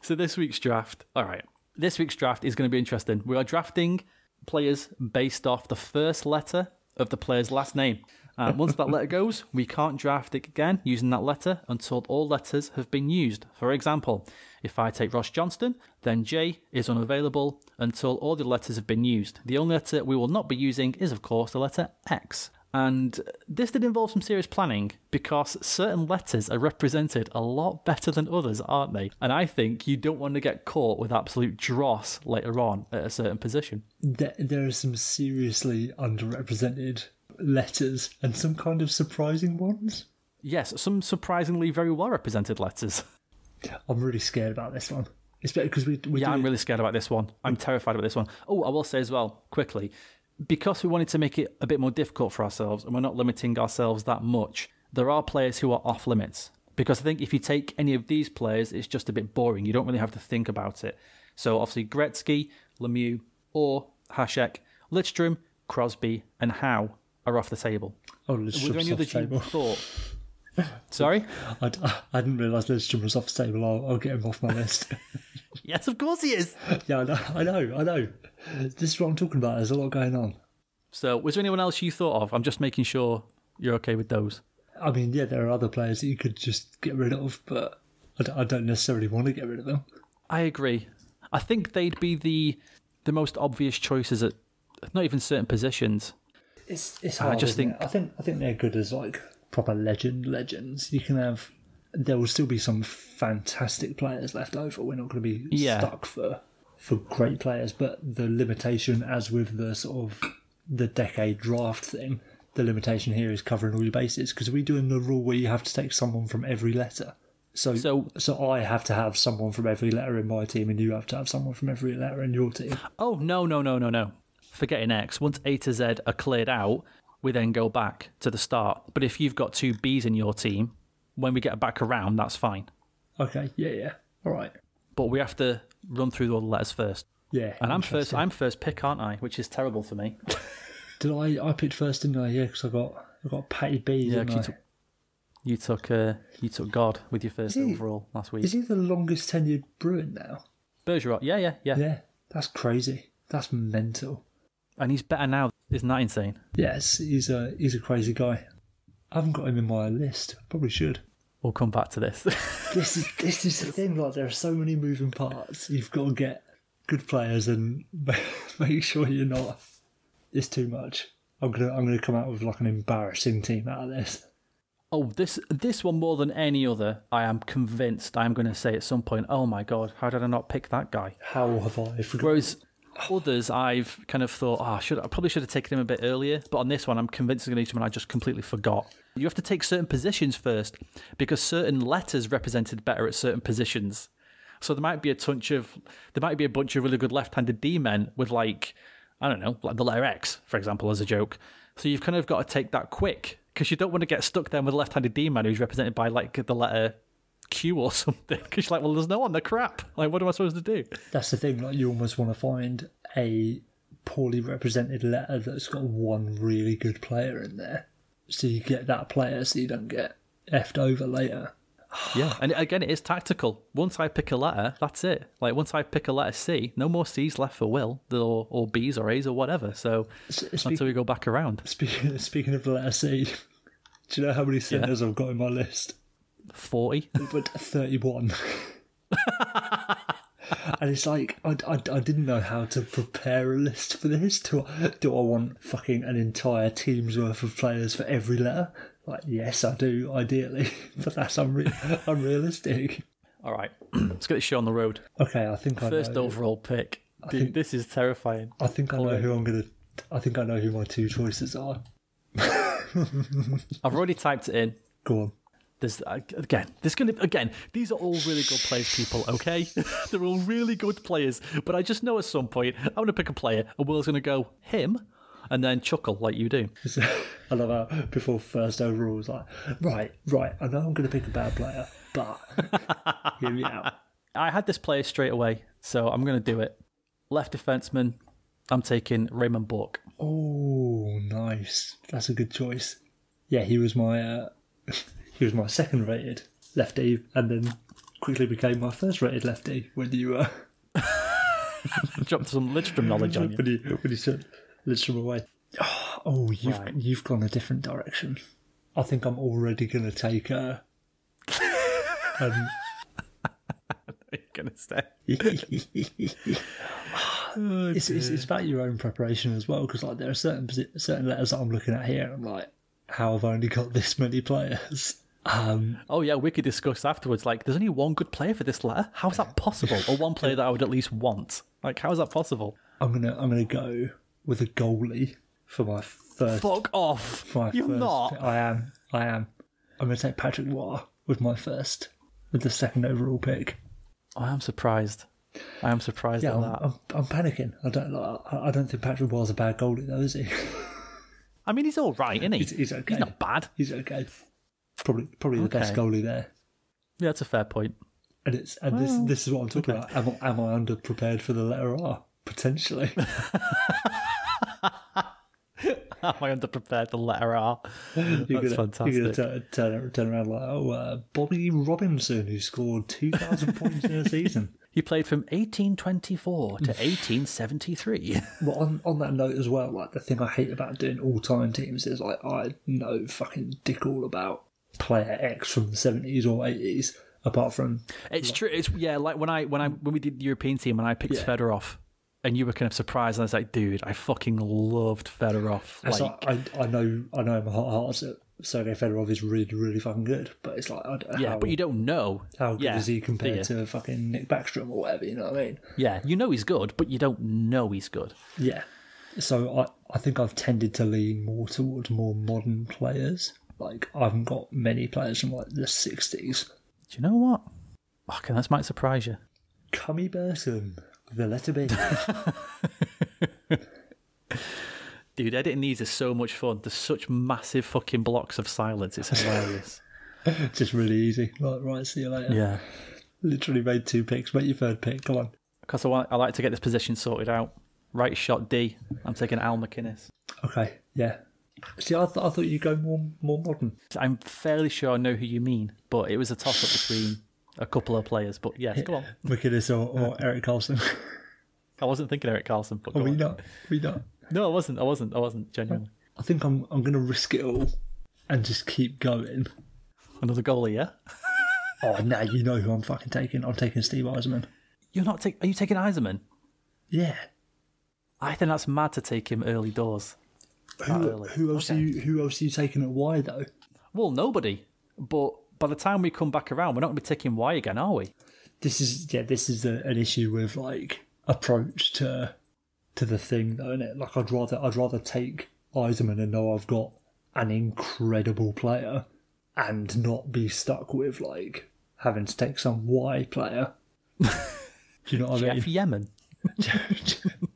So this week's draft, all right. This week's draft is going to be interesting. We are drafting players based off the first letter of the player's last name. And once that letter goes, we can't draft it again using that letter until all letters have been used. For example, if I take Ross Johnston, then J is unavailable until all the letters have been used. The only letter we will not be using is, of course, the letter X. And this did involve some serious planning because certain letters are represented a lot better than others, aren't they? And I think you don't want to get caught with absolute dross later on at a certain position. There, there are some seriously underrepresented letters and some kind of surprising ones. Yes, some surprisingly very well represented letters. I'm really scared about this one. It's better because we we Yeah, I'm really scared about this one. I'm terrified about this one. Oh, I will say as well, quickly, because we wanted to make it a bit more difficult for ourselves and we're not limiting ourselves that much, there are players who are off limits. Because I think if you take any of these players, it's just a bit boring. You don't really have to think about it. So obviously, Gretzky, Lemieux, or Hasek, Lidstrom, Crosby, and Howe are off the table. Oh, let's Were there any others you table. thought? Sorry? I, I didn't realise Lidstrom was off the table. I'll, I'll get him off my list. Yes, of course he is. yeah, I know, I know, I know. This is what I'm talking about. There's a lot going on. So, was there anyone else you thought of? I'm just making sure you're okay with those. I mean, yeah, there are other players that you could just get rid of, but I don't, I don't necessarily want to get rid of them. I agree. I think they'd be the the most obvious choices at not even certain positions. It's it's hard. I just think- it? I think I think they're good as like proper legend legends. You can have there will still be some fantastic players left over. We're not going to be Yeah. stuck for for great players, but the limitation, as with the sort of the decade draft thing, the limitation here is covering all your bases because we're doing the rule where you have to take someone from every letter. So, So- so I have to have someone from every letter in my team, and you have to have someone from every letter in your team. Oh no no no no no! Forgetting X. Once A to Z are cleared out, we then go back to the start. But if you've got two Bs in your team, when we get back around, that's fine. Okay, yeah, yeah, all right, But we have to run through all the letters first. yeah. And I'm first. I'm first pick, aren't I? Which is terrible for me. Did I? I picked first, didn't I? Yeah, because I got I got Patty B. Yeah, didn't you I? took- You took uh, you took God with your first he- overall last week. Is he the longest tenured Bruin now? Bergeron. Yeah, yeah, yeah, Yeah, that's crazy. That's mental. And he's better now. Isn't that insane? Yes, he's a he's a crazy guy. I haven't got him in my list. Probably should. We'll come back to this. This is this is the thing. Like there are so many moving parts. You've got to get good players and make sure you're not. It's too much. I'm gonna I'm gonna come out with like an embarrassing team out of this. oh, this this one more than any other. I am convinced. I'm going to say at some point. Oh my god, how did I not pick that guy? How have I forgotten? Whereas others, I've kind of thought, oh, I should I probably should have taken him a bit earlier. But on this one, I'm convinced it's going to be someone I just completely forgot. You have to take certain positions first because certain letters represented better at certain positions. So there might be a bunch of there might be a bunch of really good left-handed D men with like I don't know, like the letter X, for example, as a joke. So you've kind of got to take that quick because you don't want to get stuck then with a left-handed D man who's represented by like the letter Q or something. Because you're like, well, there's no one. They're crap. Like, what am I supposed to do? That's the thing. Like you almost want to find a poorly represented letter that's got one really good player in there, so you get that player, so you don't get effed over later. Yeah, and again, it is tactical. Once I pick a letter, that's it. Like once I pick a letter C, no more C's left for Will, or, or B's or A's or whatever. So S- until we go back around. speaking, speaking of the letter C, do you know how many centers I've got in my list? Forty. But thirty-one. And it's like I, I, I didn't know how to prepare a list for this. Do I, do I want fucking an entire team's worth of players for every letter? Like, yes, I do, ideally, but that's unre- unrealistic. All right, let's get this show on the road. Okay, I think I First know. overall pick. Dude, think- this is terrifying. I think I know who I'm gonna. I think I know who my two choices are. I've already typed it in. Go on. There's uh, again. This gonna again. These are all really good players, people. Okay, they're all really good players. But I just know at some point I'm gonna pick a player, and Will's gonna go him, and then chuckle like you do. I love how before first overall was like, right, right. I know I'm gonna pick a bad player, but hear me out. I had this player straight away, so I'm gonna do it. Left defenseman. I'm taking Raymond Bourque. Oh, nice. That's a good choice. Yeah, he was my uh, he was my second rated lefty, and then quickly became my first rated lefty when you uh, Dropped some Lidstrom knowledge on you. when you when you took Lidstrom away. Oh, you've Right. you've gone a different direction. I think I'm already going to take uh, um, You're gonna stay. it's, it's, it's about your own preparation as well because like there are certain certain letters that I'm looking at here and I'm like how have I only got this many players um Oh yeah, we could discuss afterwards. Like, there's only one good player for this letter. How is that possible? or one player that I would at least want. Like, how is that possible? I'm gonna I'm gonna go with a goalie for my first Fuck off! for my You're first not. I am I am I'm gonna take Patrick Roy with my first with the second overall pick I am surprised. I am surprised yeah at I'm, that. I'm, I'm panicking I don't like I I don't think Patrick Roy's a bad goalie though is he I mean, he's all right, isn't he? he's, he's okay He's not bad. he's okay probably probably the best goalie there Yeah, that's a fair point. And it's and this this is what I'm talking about. Am, I- am I underprepared for the letter R? Potentially. Am I underprepared for the letter R? you're That's gonna, fantastic. You're gonna turn, turn, turn around like, oh, uh, Bobby Robinson, who scored two thousand points in a season. He played from 1824 to 1873. Well, on on that note as well, like the thing I hate about doing all time teams is like I know fucking dick all about player X from the seventies or eighties, apart from It's true. It's yeah. Like when I when I when we did the European team and I picked Yeah. Fedorov, and you were kind of surprised, and I was like, dude, I fucking loved Fedorov. Like, like, I I know I know in my heart hearts that Sergei Fedorov is really really fucking good, but it's like I don't know yeah, how, but you don't know. how good yeah, is he compared to fucking Nick Backstrom or whatever? You know what I mean? Yeah, you know he's good, but you don't know he's good. Yeah. So I, I think I've tended to lean more towards more modern players. Like I haven't got many players from like the sixties. Do you know what? Okay, this might surprise you. Cummy Burton, the letter B. Dude, editing these is so much fun. There's such massive fucking blocks of silence. It's hilarious. Just really easy. Like right, see you later. yeah. Literally made two picks. Make your third pick. Come on. Because I, want, I like to get this position sorted out. Right shot D. I'm taking Al MacInnis. Okay. Yeah. See, I, th- I thought you'd go more more modern. I'm fairly sure I know who you mean, but it was a toss up between a couple of players. But yes, go on. MacInnis or, or Erik Karlsson. I wasn't thinking Erik Karlsson, but oh, Are we on. not? We not? No, I wasn't. I wasn't. I wasn't genuinely. I think I'm I'm gonna risk it all and just keep going. Another goalie, yeah. Oh, now you know who I'm fucking taking. I'm taking Steve Yzerman. You're not taking. Are you taking Yzerman? Yeah. I think that's mad to take him early doors. Who, early. who else Okay. are you who else are you taking at Y though? Well, nobody. But by the time we come back around, we're not going to be taking Y again, are we? This is yeah, this is a, an issue with like approach to to the thing though, isn't it? Like I'd rather I'd rather take Yzerman and know I've got an incredible player and not be stuck with like having to take some Y player. Do you know what I mean? Jeff Yemen.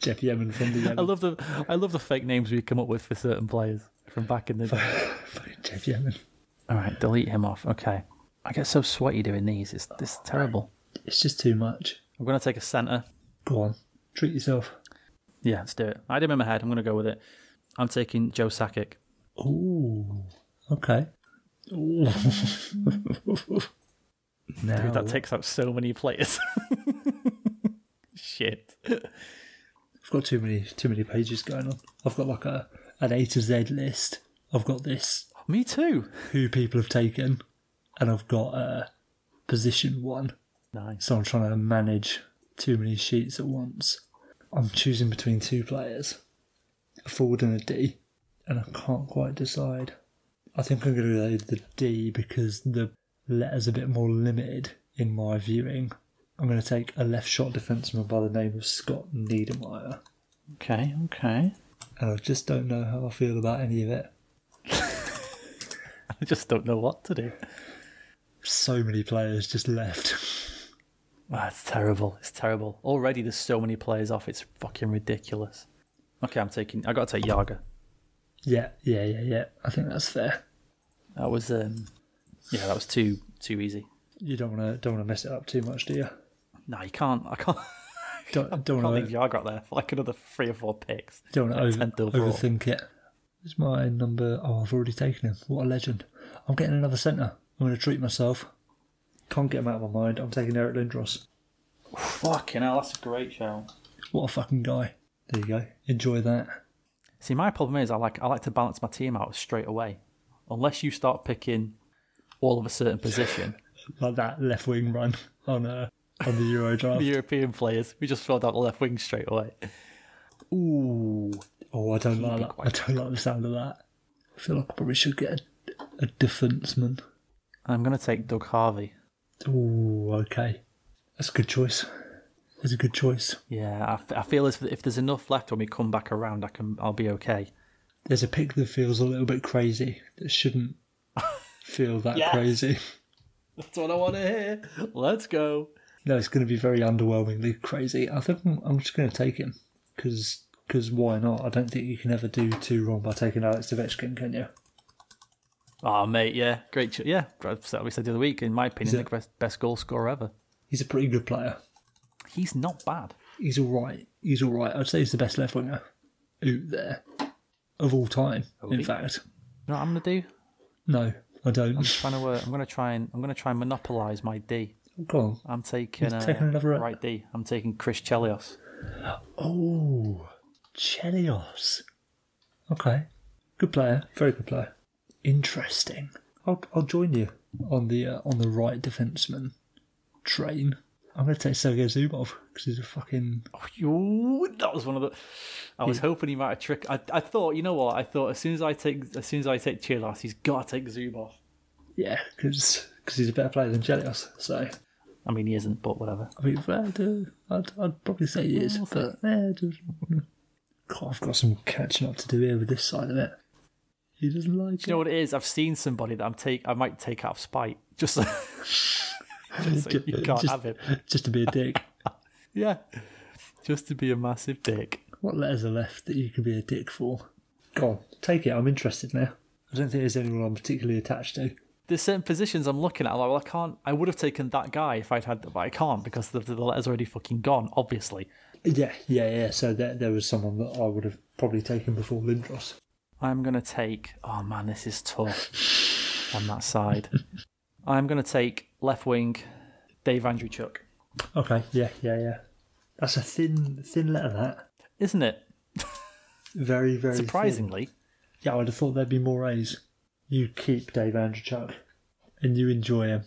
Jeff Yemen from the Yemen. I love the I love the fake names we come up with for certain players from back in the day. Jeff Yemen. All right, delete him off. Okay. I get so sweaty doing these. It's this is terrible. It's just too much. I'm gonna take a centre. Go on, treat yourself. Yeah, let's do it. I had him in my head. I'm gonna go with it. I'm taking Joe Sakic. Ooh, okay. Ooh. Dude, that takes out so many players. Shit. I've got too many too many pages going on. I've got like a an A to Z list. I've got this Me too. who people have taken, and I've got uh, position one. Nice. So I'm trying to manage too many sheets at once. I'm choosing between two players, a forward and a D, and I can't quite decide. I think I'm going to go the D because the letter's a bit more limited in my viewing. I'm going to take a left shot defenseman by the name of Scott Niedermayer, Okay, okay. and I just don't know how I feel about any of it. I just don't know what to do. So many players just left. It's terrible. It's terrible. Already there's so many players off. It's fucking ridiculous. Okay, I'm taking. I got to take Jagr. yeah, yeah, yeah, yeah. I think that's fair. That was um, yeah, that was too too easy. You don't want to don't want to mess it up too much, do you? No, you can't. I can't. Don't don't can't want leave out there for like another three or four picks. don't want to over, overthink it. It's my number. Oh, I've already taken him. What a legend! I'm getting another centre. I'm going to treat myself. Can't get him out of my mind. I'm taking Eric Lindros. Fucking hell, that's a great show. What a fucking guy! There you go. Enjoy that. See, my problem is I like I like to balance my team out straight away. Unless you start picking all of a certain position, Like that left wing run on uh, on the Euro draft. the European players, we just filled out the left wing straight away. Ooh, Oh, I don't like that. I don't like the sound of that. I feel like I probably should get a, a defenseman. I'm gonna take Doug Harvey. Oh, okay. That's a good choice. That's a good choice. Yeah, I, f- I feel as if there's enough left when we come back around, I can I'll be okay. There's a pick that feels a little bit crazy that shouldn't feel that Yes. crazy. That's what I want to hear. Let's go. No, it's going to be very underwhelmingly crazy. I think I'm, I'm just going to take him because because why not? I don't think you can ever do too wrong by taking Alex Ovechkin, can you? Oh, mate, yeah, great. Ch- yeah, what we said the other week. In my opinion, the best, best goal scorer ever. He's a pretty good player. He's not bad. He's all right. He's all right. I'd say he's the best left winger out there of all time. In fact, You know what I'm gonna do? no, I don't. I'm trying to. Uh, I'm gonna try and. I'm gonna try and monopolize my D. Go on. I'm taking. Uh, taking another- right D. I'm taking Chris Chelios. Oh, Chelios. Okay, good player. Very good player. Interesting. I'll I'll join you on the uh, on the right defenseman train. I'm going to take Sergei Zubov because he's a fucking Oh, you- that was one of the. I was hoping he might have trick. I, I thought, you know what? I thought as soon as I take, as soon as I take Chelios, he's got to take Zubov. yeah because he's a better player than Chelios. So I mean, he isn't, but whatever. I mean, I'd, uh, I'd, I'd probably say he is, but eh, just, God, I've got some catching up to do here with this side of it. He doesn't like You know what it is? I've seen somebody that I'm take. I might take out of spite, just so, just so you can't just, have him. just to be a dick. Yeah, just to be a massive dick. what letters are left that you can be a dick for? Go on, take it. I'm interested now. I don't think there's anyone I'm particularly attached to. There's certain positions I'm looking at. I'm like, well, I can't. I would have taken that guy if I'd had, but I can't because the, the letter's already fucking gone. Obviously, Yeah, yeah, yeah. So there, there was someone that I would have probably taken before Lindros. I'm gonna take. Oh man, this is tough on that side. I'm gonna take left wing, Dave Andreychuk. Okay, yeah, yeah, yeah. That's a thin, thin letter. That Isn't it? very, very thin. Surprisingly, Yeah, I would have thought there'd be more A's. You keep Dave Andreychuk, and you enjoy him.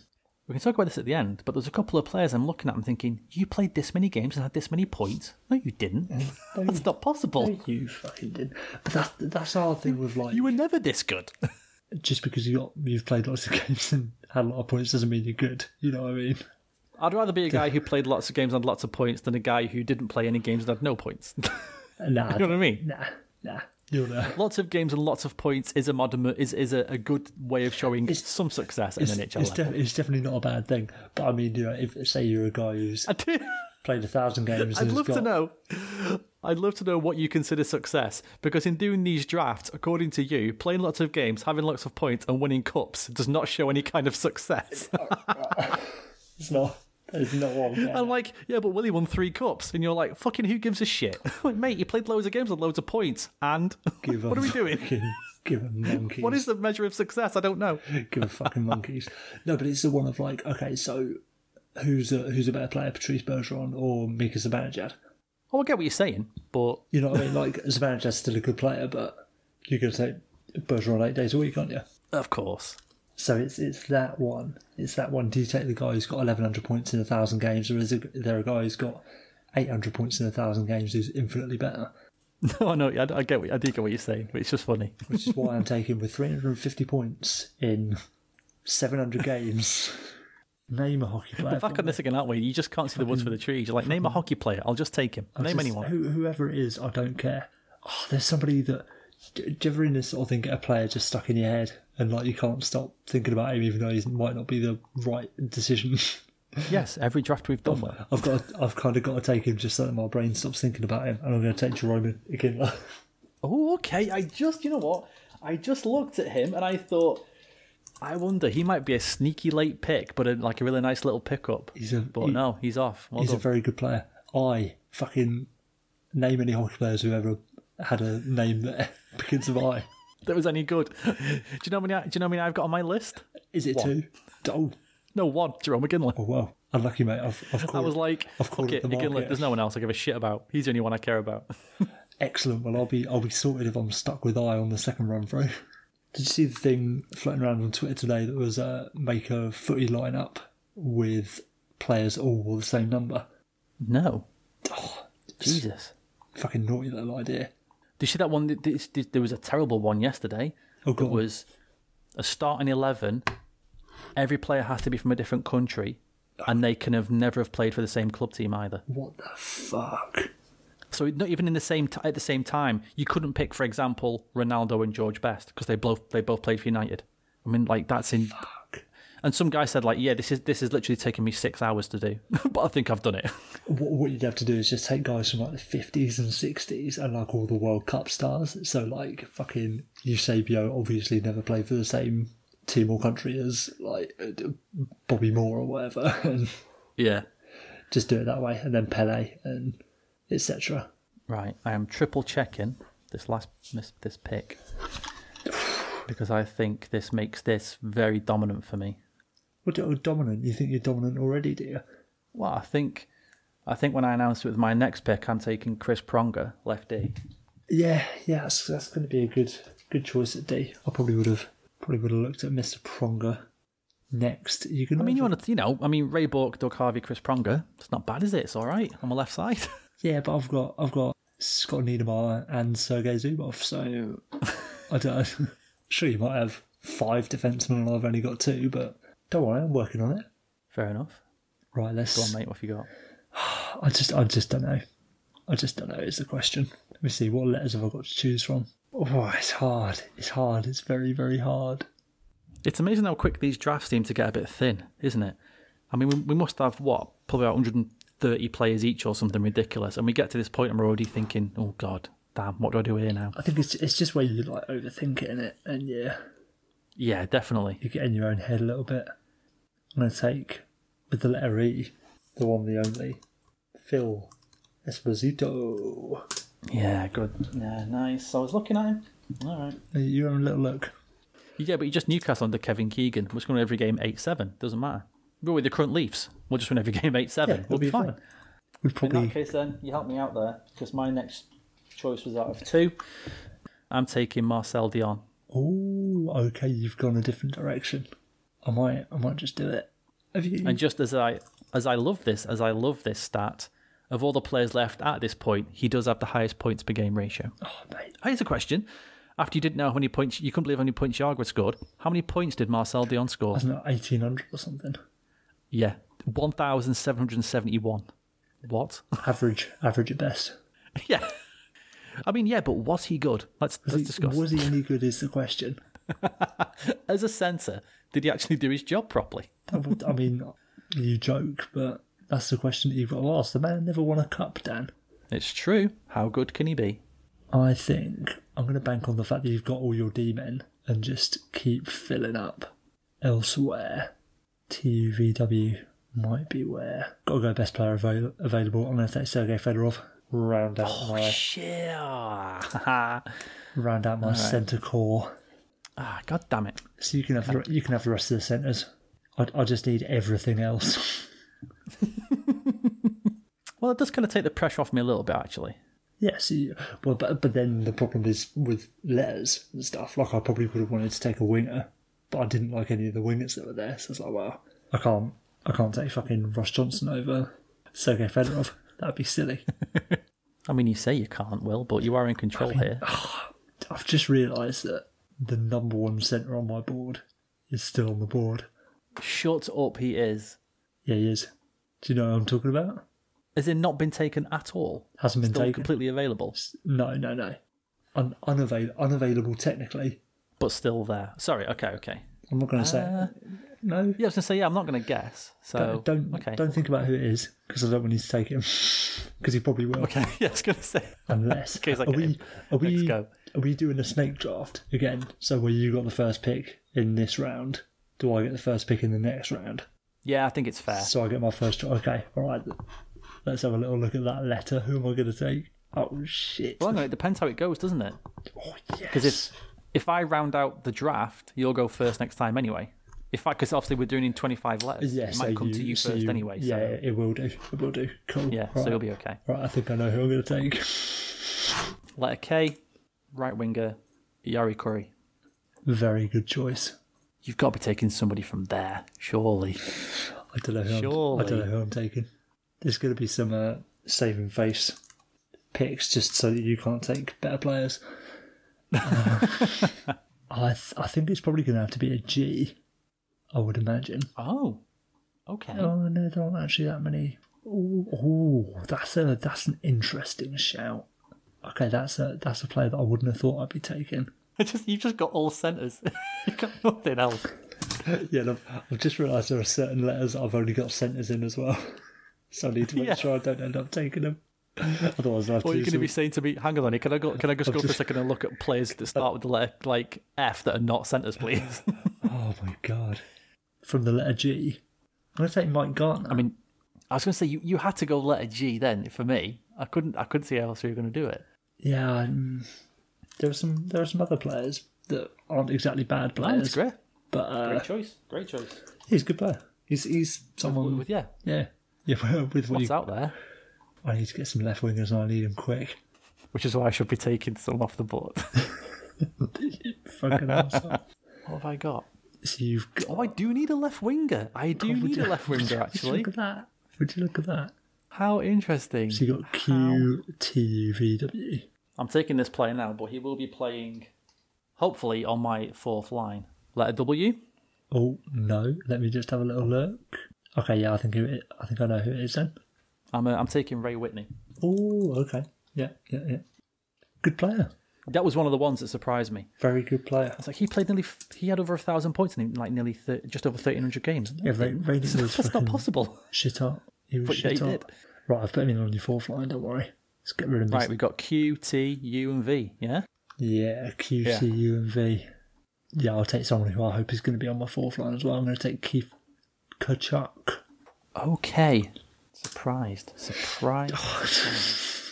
we can talk about this at the end. But there's a couple of players I'm looking at. I'm thinking, you played this many games and had this many points. No, you didn't. That's not possible. You fucking did. But that, that's our thing with like, You were never this good. just because you got you've played lots of games and had a lot of points doesn't mean you're good. You know what I mean? I'd rather be a guy who played lots of games and had lots of points than a guy who didn't play any games and had no points. Nah. you know what I mean? nah, nah. There. Lots of games and lots of points is a modern is is a, a good way of showing some success in It's, it's, NHL. level. def- it's definitely not a bad thing. But I mean, you know, if say you're a guy who's played a thousand games I'd and love got to know. I'd love to know what you consider success because in doing these drafts, according to you, playing lots of games, having lots of points, and winning cups does not show any kind of success. It's not. There's not one. Yeah. I'm like, yeah, but Willie won three cups, and you're like, fucking, who gives a shit? like, mate, you played loads of games with loads of points, and Give what are we doing? fucking- Give a monkeys. What is the measure of success? I don't know. Give a fucking monkeys. No, but it's the one of like, okay, so who's a who's a better player, Patrice Bergeron or Mika Zibanejad? Oh, I get what you're saying, but You know what I mean? Like Zibanejad's still a good player, but you're going to take Bergeron eight days a week, aren't you? of course. So it's it's that one. It's that one. Do you take the guy who's got eleven hundred points in a thousand games, or is there a guy who's got eight hundred points in a thousand games who's infinitely better? No, no, I, I get, what, I do get what you're saying, but it's just funny. Which is why I'm taking with three hundred and fifty points in seven hundred games. Name a hockey player. Back on this again, aren't we? You just can't see the woods for the trees. You're like, name a hockey player. I'll just take him. Name Just anyone. Who, whoever it is, I don't care. Oh, there's somebody that. Do you ever in this sort of thing get a player just stuck in your head and like you can't stop thinking about him even though he might not be the right decision? Yes, every draft we've done. I've got, I've kind of got to take him just so that my brain stops thinking about him, and I'm going to take Jarome Iginla. Oh, okay. I just, you know what? I just looked at him and I thought, I wonder, he might be a sneaky late pick, but a, like a really nice little pickup. He's a, But he- no, he's off. Well he's a very good player. I fucking name any hockey players who ever had a name that begins with I. that was any good. do you know how many? Do you know how many I've got on my list? Is it two? Oh, No, one. Jarome Iginla. oh well, unlucky mate. I've, I've I was like, I've called it the McGinley, there's no one else I give a shit about. He's the only one I care about. Excellent. Well, I'll be I'll be sorted if I'm stuck with I on the second run through. Did you see the thing floating around on Twitter today that was uh, make a footy lineup with players all the same number? no. Oh, Jesus. fucking naughty little idea. You see that one? Th- th- th- There was a terrible one yesterday. Oh It was a starting 11. Every player has to be from a different country, ah. and they can have never have played for the same club team either. what the fuck? So not even in the same t- at the same time, you couldn't pick, for example, Ronaldo and George Best because they both they both played for United. I mean, like that's in. And some guy said, like, yeah, this is this is literally taking me six hours to do, but I think I've done it. What, what you'd have to do is just take guys from like the fifties and sixties and like all the World Cup stars. So like fucking Eusebio obviously never played for the same team or country as like Bobby Moore or whatever, and yeah. just do it that way. And then Pele and etc. Right, I am triple checking this last this pick because I think this makes this very dominant for me. What oh, dominant? You think you're dominant already, do you? Well, I think I think when I announce it with my next pick, I'm taking Chris Pronger, lefty. Yeah, yeah, that's, that's going to be a good good choice at D. I probably would have probably would have looked at Mister Pronger next. You can. I mean, you want to, you know, I mean, Ray Bourque, Doug Harvey, Chris Pronger. It's not bad, is it? It's all right on my left side. Yeah, but I've got I've got Scott Niedermayer and Sergei Zubov, so I don't. sure, you might have five defensemen, and I've only got two, but don't worry, I'm working on it. Fair enough. Right, let's. Go on, mate. What have you got? I just I just don't know. I just don't know. Is the question. Let me see. What letters have I got to choose from? Oh, it's hard. It's hard. It's very very hard. It's amazing how quick these drafts seem to get a bit thin, isn't it? I mean, we, we must have what probably about 130 players each or something ridiculous, and we get to this point and we're already thinking, "Oh God, damn, what do I do here now?" I think it's it's just where you like overthink it in it, and yeah, Yeah, definitely. you get in your own head a little bit. I'm gonna take with the letter E, the one, the only, Phil Esposito. Yeah, good. Yeah, nice. I was looking at him. All right. Your own a little look. Yeah, but you just Newcastle under Kevin Keegan. We're just going to win every game 8 7. Doesn't matter. We're with the current Leafs. We'll just win every game 8 7. it'll we'll be, be fine. fine. We'd In that case, then, you help me out there because my next choice was out of two. I'm taking Marcel Dionne. Oh, okay. You've gone a different direction. I might, I might just do it. Have you? And just as I as I love this, as I love this stat, of all the players left at this point, he does have the highest points per game ratio. oh, mate. Here's a question. After you didn't know how many points, you couldn't believe how many points Jagr scored. How many points did Marcel Dionne score? Wasn't it eighteen hundred or something? Yeah, 1,771. What? Average, average at best. yeah. I mean, yeah, but was he good? Let's let's discuss. Was he any good? Is the question. As a centre, did he actually do his job properly? I I mean, you joke, but that's the question that you've got to ask. The man never won a cup, Dan. It's true. How good can he be? I think I'm going to bank on the fact that you've got all your D men and just keep filling up elsewhere. TUVW might be where. Got to go best player avail- available. I'm going to take Sergei Fedorov. Round out Oh, my shit. round out my centre core. Ah, God damn it. So you can have the, you can have the rest of the centres. I, I just need everything else. Well, it does kind of take the pressure off me a little bit, actually. Yes, you, well, but but then the problem is with letters and stuff. Like I probably would have wanted to take a winger, but I didn't like any of the wingers that were there. So it's like, well, I can't I can't take fucking Ross Johnston over Sergei Fedorov. That'd be silly. I mean, you say you can't, Will, but you are in control here. I've just realised that the number one centre on my board is still on the board. Shut up, he is. Yeah, he is. Do you know what I'm talking about? Has it not been taken at all? Hasn't been Still taken. completely available, No, no, no. Un- unavail- unavailable technically. but still there. Sorry, okay, okay. I'm not going to say Uh, no. Yeah, I was going to say, yeah, I'm not going to guess. So, Don't don't, okay. don't think about who it is because I don't want you to take him because he probably will. Okay, yeah, I was going to say. Unless I are we him. are Let's we go. are we doing a snake draft again? So where you got the first pick in this round, do I get the first pick in the next round? Yeah, I think it's fair. So I get my first. dra- Okay, all right. Let's have a little look at that letter. Who am I going to take? Oh shit! Well, on, it depends how it goes, doesn't it? Oh yes. Because if if I round out the draft, you'll go first next time anyway. If I, because obviously we're doing in 25 letters, yeah, it might so come to you so first anyway. Yeah, so, it will do. It will do. Cool. yeah, right. so you'll be okay. Right, I think I know who I'm going to take. Letter K, right winger, Jari Kurri. Very good choice. You've got to be taking somebody from there, surely. I don't know who I'm, I don't know who I'm taking. There's going to be some uh, saving face picks just so that you can't take better players. Uh, I th- I think it's probably going to have to be a G. I would imagine. Oh, okay. Oh no, there aren't actually that many. Ooh, ooh, that's a that's an interesting shout. Okay, that's a that's a player that I wouldn't have thought I'd be taking. I just you've just got all centres. You've got nothing else. Yeah, I've, just realised there are certain letters that I've only got centres in as well. So I need to make Yeah. sure I don't end up taking them. Otherwise, I'll have What are you going to be saying to me? Hang on, can I go? Can I just go for a just- second and look at players that start with the letter like F that are not centres, please? Oh my god! From the letter G, I'm going to take Mike Gartner. I mean, I was going to say you, you had to go letter G then for me. I couldn't I couldn't see how else you were going to do it. yeah, um, there are some there are some other players that aren't exactly bad Oh, that's players, great. but uh, Great choice. Great choice. he's a good player. He's he's someone. With, yeah, yeah, yeah. With what what's you, out there? I need to get some left wingers, and I need them quick. Which is why I should be taking some off the board. Fucking awesome. what have I got? So you've got. Oh, I do need a left winger. I do would need you- a left winger actually. Look at that. Would you look at that? How interesting. So you got Q T V W. I'm taking this player now, but he will be playing, hopefully, on my fourth line. Letter W. Oh no! Let me just have a little look. Okay, yeah, I think it, I think I know who it is then. I'm uh, I'm taking Ray Whitney. Oh, okay. Yeah, yeah, yeah. Good player. That was one of the ones that surprised me. Very good player. It's like he played nearly, he had over a thousand points in like nearly just over thirteen hundred games. Yeah, Ray, Ray was That's not possible. shit up. He was But yeah, shit he up. did. Right, I've put him in on your fourth line. Don't worry. Let's get rid of him. Right, we've got Q, T, U, and V. Yeah. Yeah, Q C U and V. Yeah, I'll take someone who I hope is going to be on my fourth line as well. I'm going to take Keith Tkachuk. Okay. Surprised. Surprised.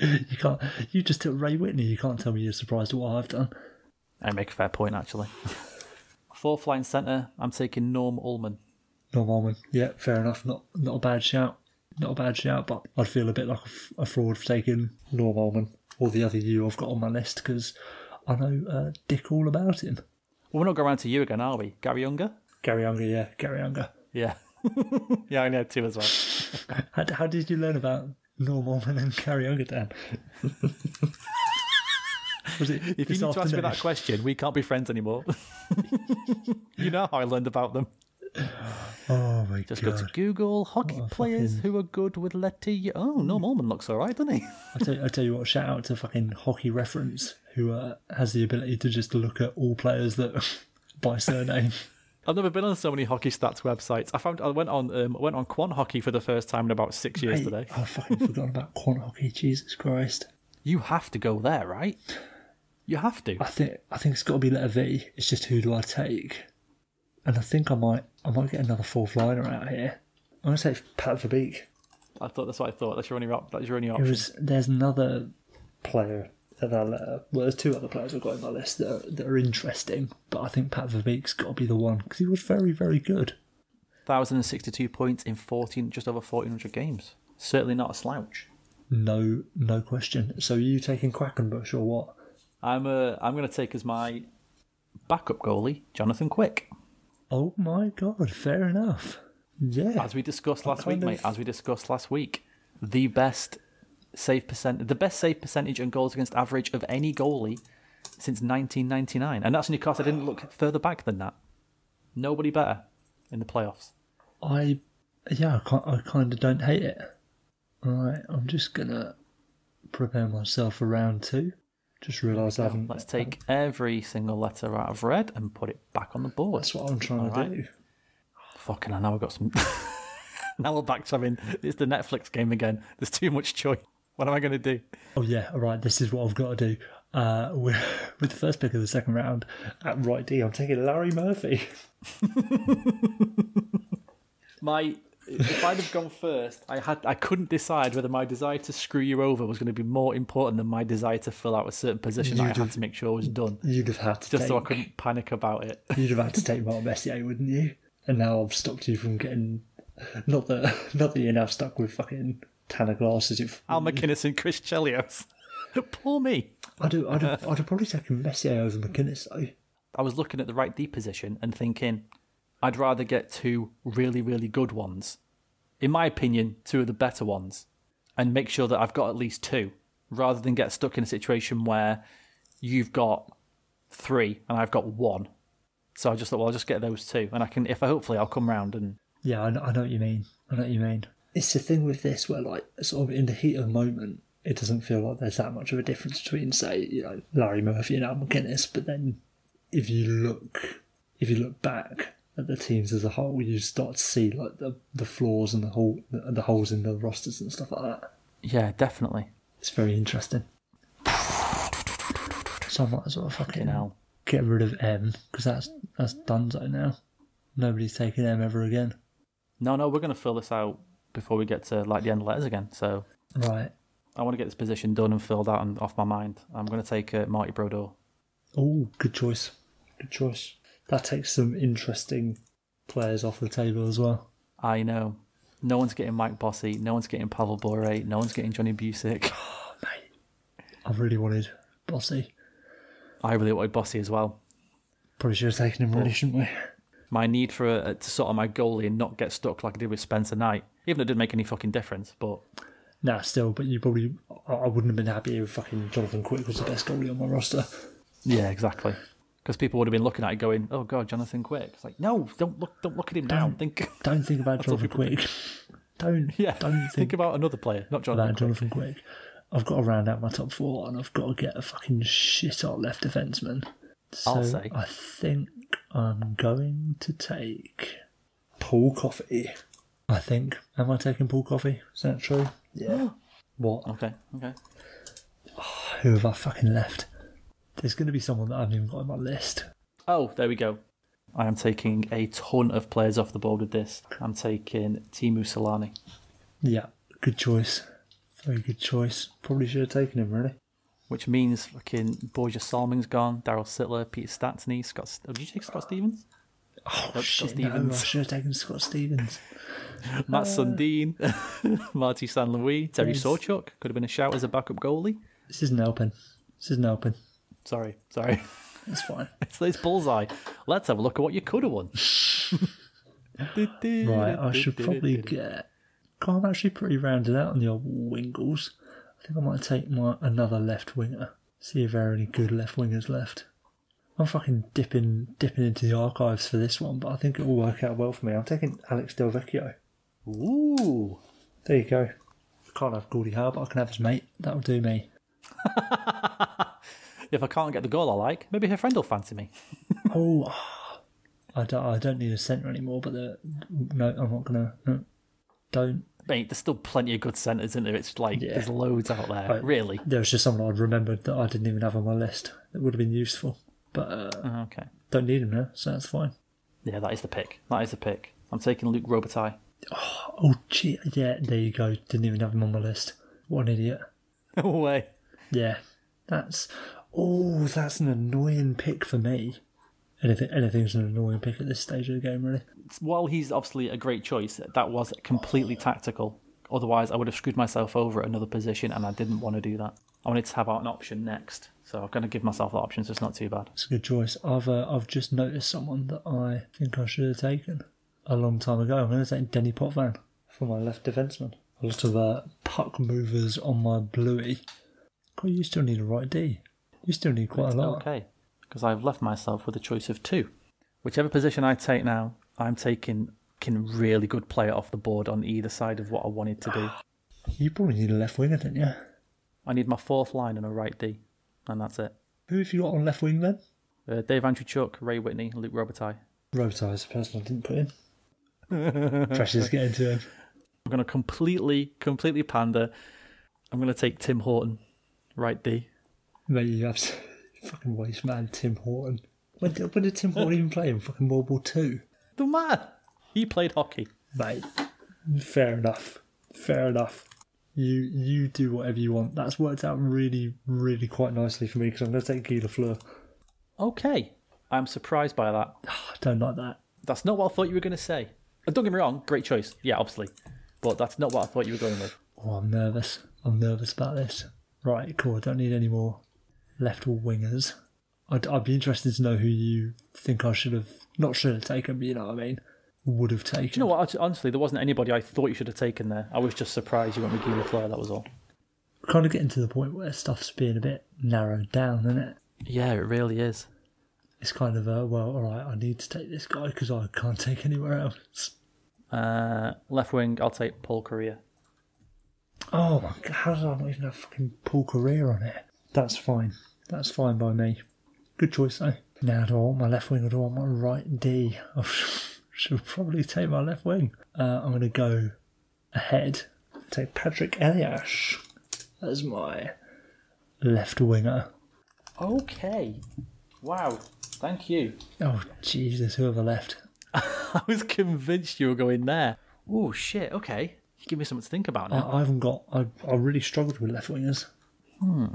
You can't. You just took Ray Whitney. You can't tell me you're surprised at what I've done. I make a fair point actually. Fourth line centre. I'm taking Norm Ullman. Norm Ullman. Yeah, fair enough. Not not a bad shout. Not a bad shout, but I'd feel a bit like a, f- a fraud for taking Norm Ullman or the other you I've got on my list because I know uh, Dick all about him. Well, we're not going around to you again, are we? Garry Unger. Garry Unger, yeah, Garry Unger. Yeah. yeah, I know had two as well. How, how did you learn about Norm Ullman and Dan? Was it If you need to ask me that question, we can't be friends anymore. you know how I learned about them. Oh my Just god! Just go to Google hockey players who are good with letter U. Oh, Norm Ullman looks all right, doesn't he? I tell, I tell you what, shout out to fucking Hockey Reference, who uh, has the ability to just look at all players that by surname. I've never been on so many hockey stats websites. I found I went on um, went on Quant Hockey for the first time in about six years Hey, today. I fucking forgot about quant hockey. Jesus Christ! You have to go there, right? You have to. I think I think it's got to be letter V. It's just who do I take? And I think I might I might get another fourth liner out here. I'm gonna take Pat Verbeek. I thought that's what I thought. That's your only op- that's your only It option. was there's another player that I letter. Well, there's two other players I've got in my list that are, that are interesting, but I think Pat Verbeek's got to be the one because he was very very good. Thousand and sixty-two points in fourteen, just over fourteen hundred games. Certainly not a slouch. No no question. So are you taking Quackenbush or what? I'm uh, I'm going to take as my backup goalie Jonathan Quick, Oh my god! Fair enough. Yeah. as we discussed last week, kind mate. As we discussed last week, the best save percent, the best save percentage and goals against average of any goalie since 1999, and that's only because I didn't look further back than that. Nobody better in the playoffs. I yeah, I, I kind of don't hate it. All right, I'm just gonna prepare myself for round two. Just realised I haven't. Let's take every single letter out of red and put it back on the board. That's what I'm trying to Alright. do. Fucking hell, now I've got some. now we're back to having. It's the Netflix game again. There's too much choice. What am I going to do? Oh yeah, all right. This is what I've got to do. Uh, with, with the first pick of the second round at right D, I'm taking Larry Murphy. My. If I'd have gone first, I had I couldn't decide whether my desire to screw you over was going to be more important than my desire to fill out a certain position that I had have- to make sure was done, You'd have had to just take, so I couldn't panic about it. You'd have had to take Mark Messier, wouldn't you? And now I've stopped you from getting. Not that, not that you're now stuck with fucking Tanner glasses. If Al MacInnis and Chris Chelios. Poor me. I'd have, I'd have, I'd have probably taken Messier over MacInnis though. I was looking at the right D position and thinking, I'd rather get two really, really good ones. In my opinion, two of the better ones, and make sure that I've got at least two, rather than get stuck in a situation where you've got three and I've got one. So I just thought, well, I'll just get those two, and I can, if I hopefully, I'll come round and Yeah, I know, I know what you mean. I know what you mean. It's the thing with this where, like, sort of in the heat of the moment, it doesn't feel like there's that much of a difference between, say, you know, Larry Murphy and Al MacInnis. But then, if you look, if you look back at the teams as a whole, you start to see like the the flaws and the hole, the, the holes in the rosters and stuff like that. yeah, definitely. It's very interesting. So I might as well fucking know, get rid of M because that's that's Dunzo now. Nobody's taking M ever again. no, no, we're going to fill this out before we get to like the end letters again. So Right. I want to get this position done and filled out and off my mind. I'm going to take uh, Marty Brodeur. Oh, good choice. Good choice. That takes some interesting players off the table as well. I know. No one's getting Mike Bossy. No one's getting Pavel Bure. No one's getting Johnny Bucyk. Oh, mate. I really wanted Bossy. I really wanted Bossy as well. Probably should have taken him really, shouldn't we? My need for a, to sort of my goalie and not get stuck like I did with Spencer Knight, even though it didn't make any fucking difference. But Nah, still, but you probably. I I wouldn't have been happy if fucking Jonathan Quick was the best goalie on my roster. yeah, exactly. Because people would have been looking at it going, "Oh God, Jonathan Quick." It's like, no, don't look, don't look at him now. Think, Don't think about Jonathan Quick. Don't. yeah, Don't think, think about another player, not Jonathan Quick. Jonathan Quick. I've got to round out my top four, and I've got to get a fucking shit hot left defenseman. So I'll say. I think I'm going to take Paul Coffey. I think. Am I taking Paul Coffey? Is that true? Yeah. what? Okay, okay. Who have I fucking left? There's going to be someone that I haven't even got on my list. Oh, there we go. I am taking a ton of players off the board with this. I'm taking Teemu Selanne. Yeah, good choice. Very good choice. Probably should have taken him, really. which means fucking Borje Salming's gone, Daryl Sittler, Peter Stastny, Scott. Oh, did you take Scott Stevens? Oh, Scott shit, Stevens. no, I should have taken Scott Stevens. Matt Sundin, Marty St. Louis, Terry Yes. Sawchuk could have been a shout as a backup goalie. This isn't helping. This isn't helping. Sorry, sorry. It's fine. it's this bullseye. Let's have a look at what you could have won. Right, I should probably get. I'm actually pretty rounded out on the old wingles. I think I might take my another left winger. See if there are any good left wingers left. I'm fucking dipping dipping into the archives for this one, but I think it will work out well for me. I'm taking Alex Delvecchio. Ooh. There you go. Can't have Gordie Howe, but I can have his mate. That'll do me. If I can't get the goal I like, maybe her friend will fancy me. Oh, I don't, I don't need a centre anymore, but the, no, I'm not gonna. No, don't. Mate, there's still plenty of good centres, isn't there? It's like Yeah. there's loads out there. Right. Really? There was just someone I'd remembered that I didn't even have on my list that would have been useful, but uh, Oh, Okay. don't need him now, so that's fine. Yeah, that is the pick. That is the pick. I'm taking Luc Robitaille. Oh, gee, yeah, there you go. Didn't even have him on my list. What an idiot. No way. Yeah, that's. Oh, that's an annoying pick for me. Anything, anything's an annoying pick at this stage of the game, really. While he's obviously a great choice, that was completely tactical. Otherwise, I would have screwed myself over at another position, and I didn't want to do that. I wanted to have out an option next, so I'm going to give myself that option, so it's not too bad. It's a good choice. I've uh, I've just noticed someone that I think I should have taken a long time ago. I'm going to take Denny Potvin for my left defenseman. A lot of uh, puck movers on my bluey. God, you still need a right D. You still need quite a lot. Okay, because I've left myself with a choice of two. Whichever position I take now, I'm taking can really good player off the board on either side of what I wanted to do. You probably need a left winger, don't you? I need my fourth line and a right D, and that's it. Who have you got on left wing then? Uh, Dave Andreychuk, Ray Whitney, Luc Robitaille. Robitaille is the person I didn't put in. Pressure's getting to him. I'm going to completely, completely pander. I'm going to take Tim Horton, right D. Mate, you have fucking waste man, Tim Horton. When did, when did Tim Horton even play in fucking World War Two? The man! He played hockey. Mate, fair enough. Fair enough. You you do whatever you want. That's worked out really, really quite nicely for me because I'm going to take Guy Lafleur. Okay. I'm surprised by that. I don't like that. That's not what I thought you were going to say. And don't get me wrong, great choice. Yeah, obviously. But that's not what I thought you were going with. Oh, I'm nervous. I'm nervous about this. Right, cool. I don't need any more left wingers. I'd, I'd be interested to know who you think I should have, not should have taken, but you know what I mean, would have taken. Do you know what? Honestly, there wasn't anybody I thought you should have taken there. I was just surprised you went with Guy Leclerc, that was all. We're Kind of getting to the point where stuff's being a bit narrowed down, isn't it? Yeah, it really is. It's kind of a, well, alright, I need to take this guy because I can't take anywhere else. Uh, left wing, I'll take Paul Kariya. Oh my god, how did I not even have fucking Paul Kariya on it? That's fine. That's fine by me. Good choice though. Now do I want my left wing or do I want my right D? I should probably take my left wing. Uh, I'm going to go ahead. Take Patrik Elias as my left winger. Okay. Wow. Thank you. Oh Jesus, who have I left? I was convinced you were going there. Oh, shit. Okay. You give me something to think about I, now. I haven't got. I, I really struggled with left wingers. Hmm.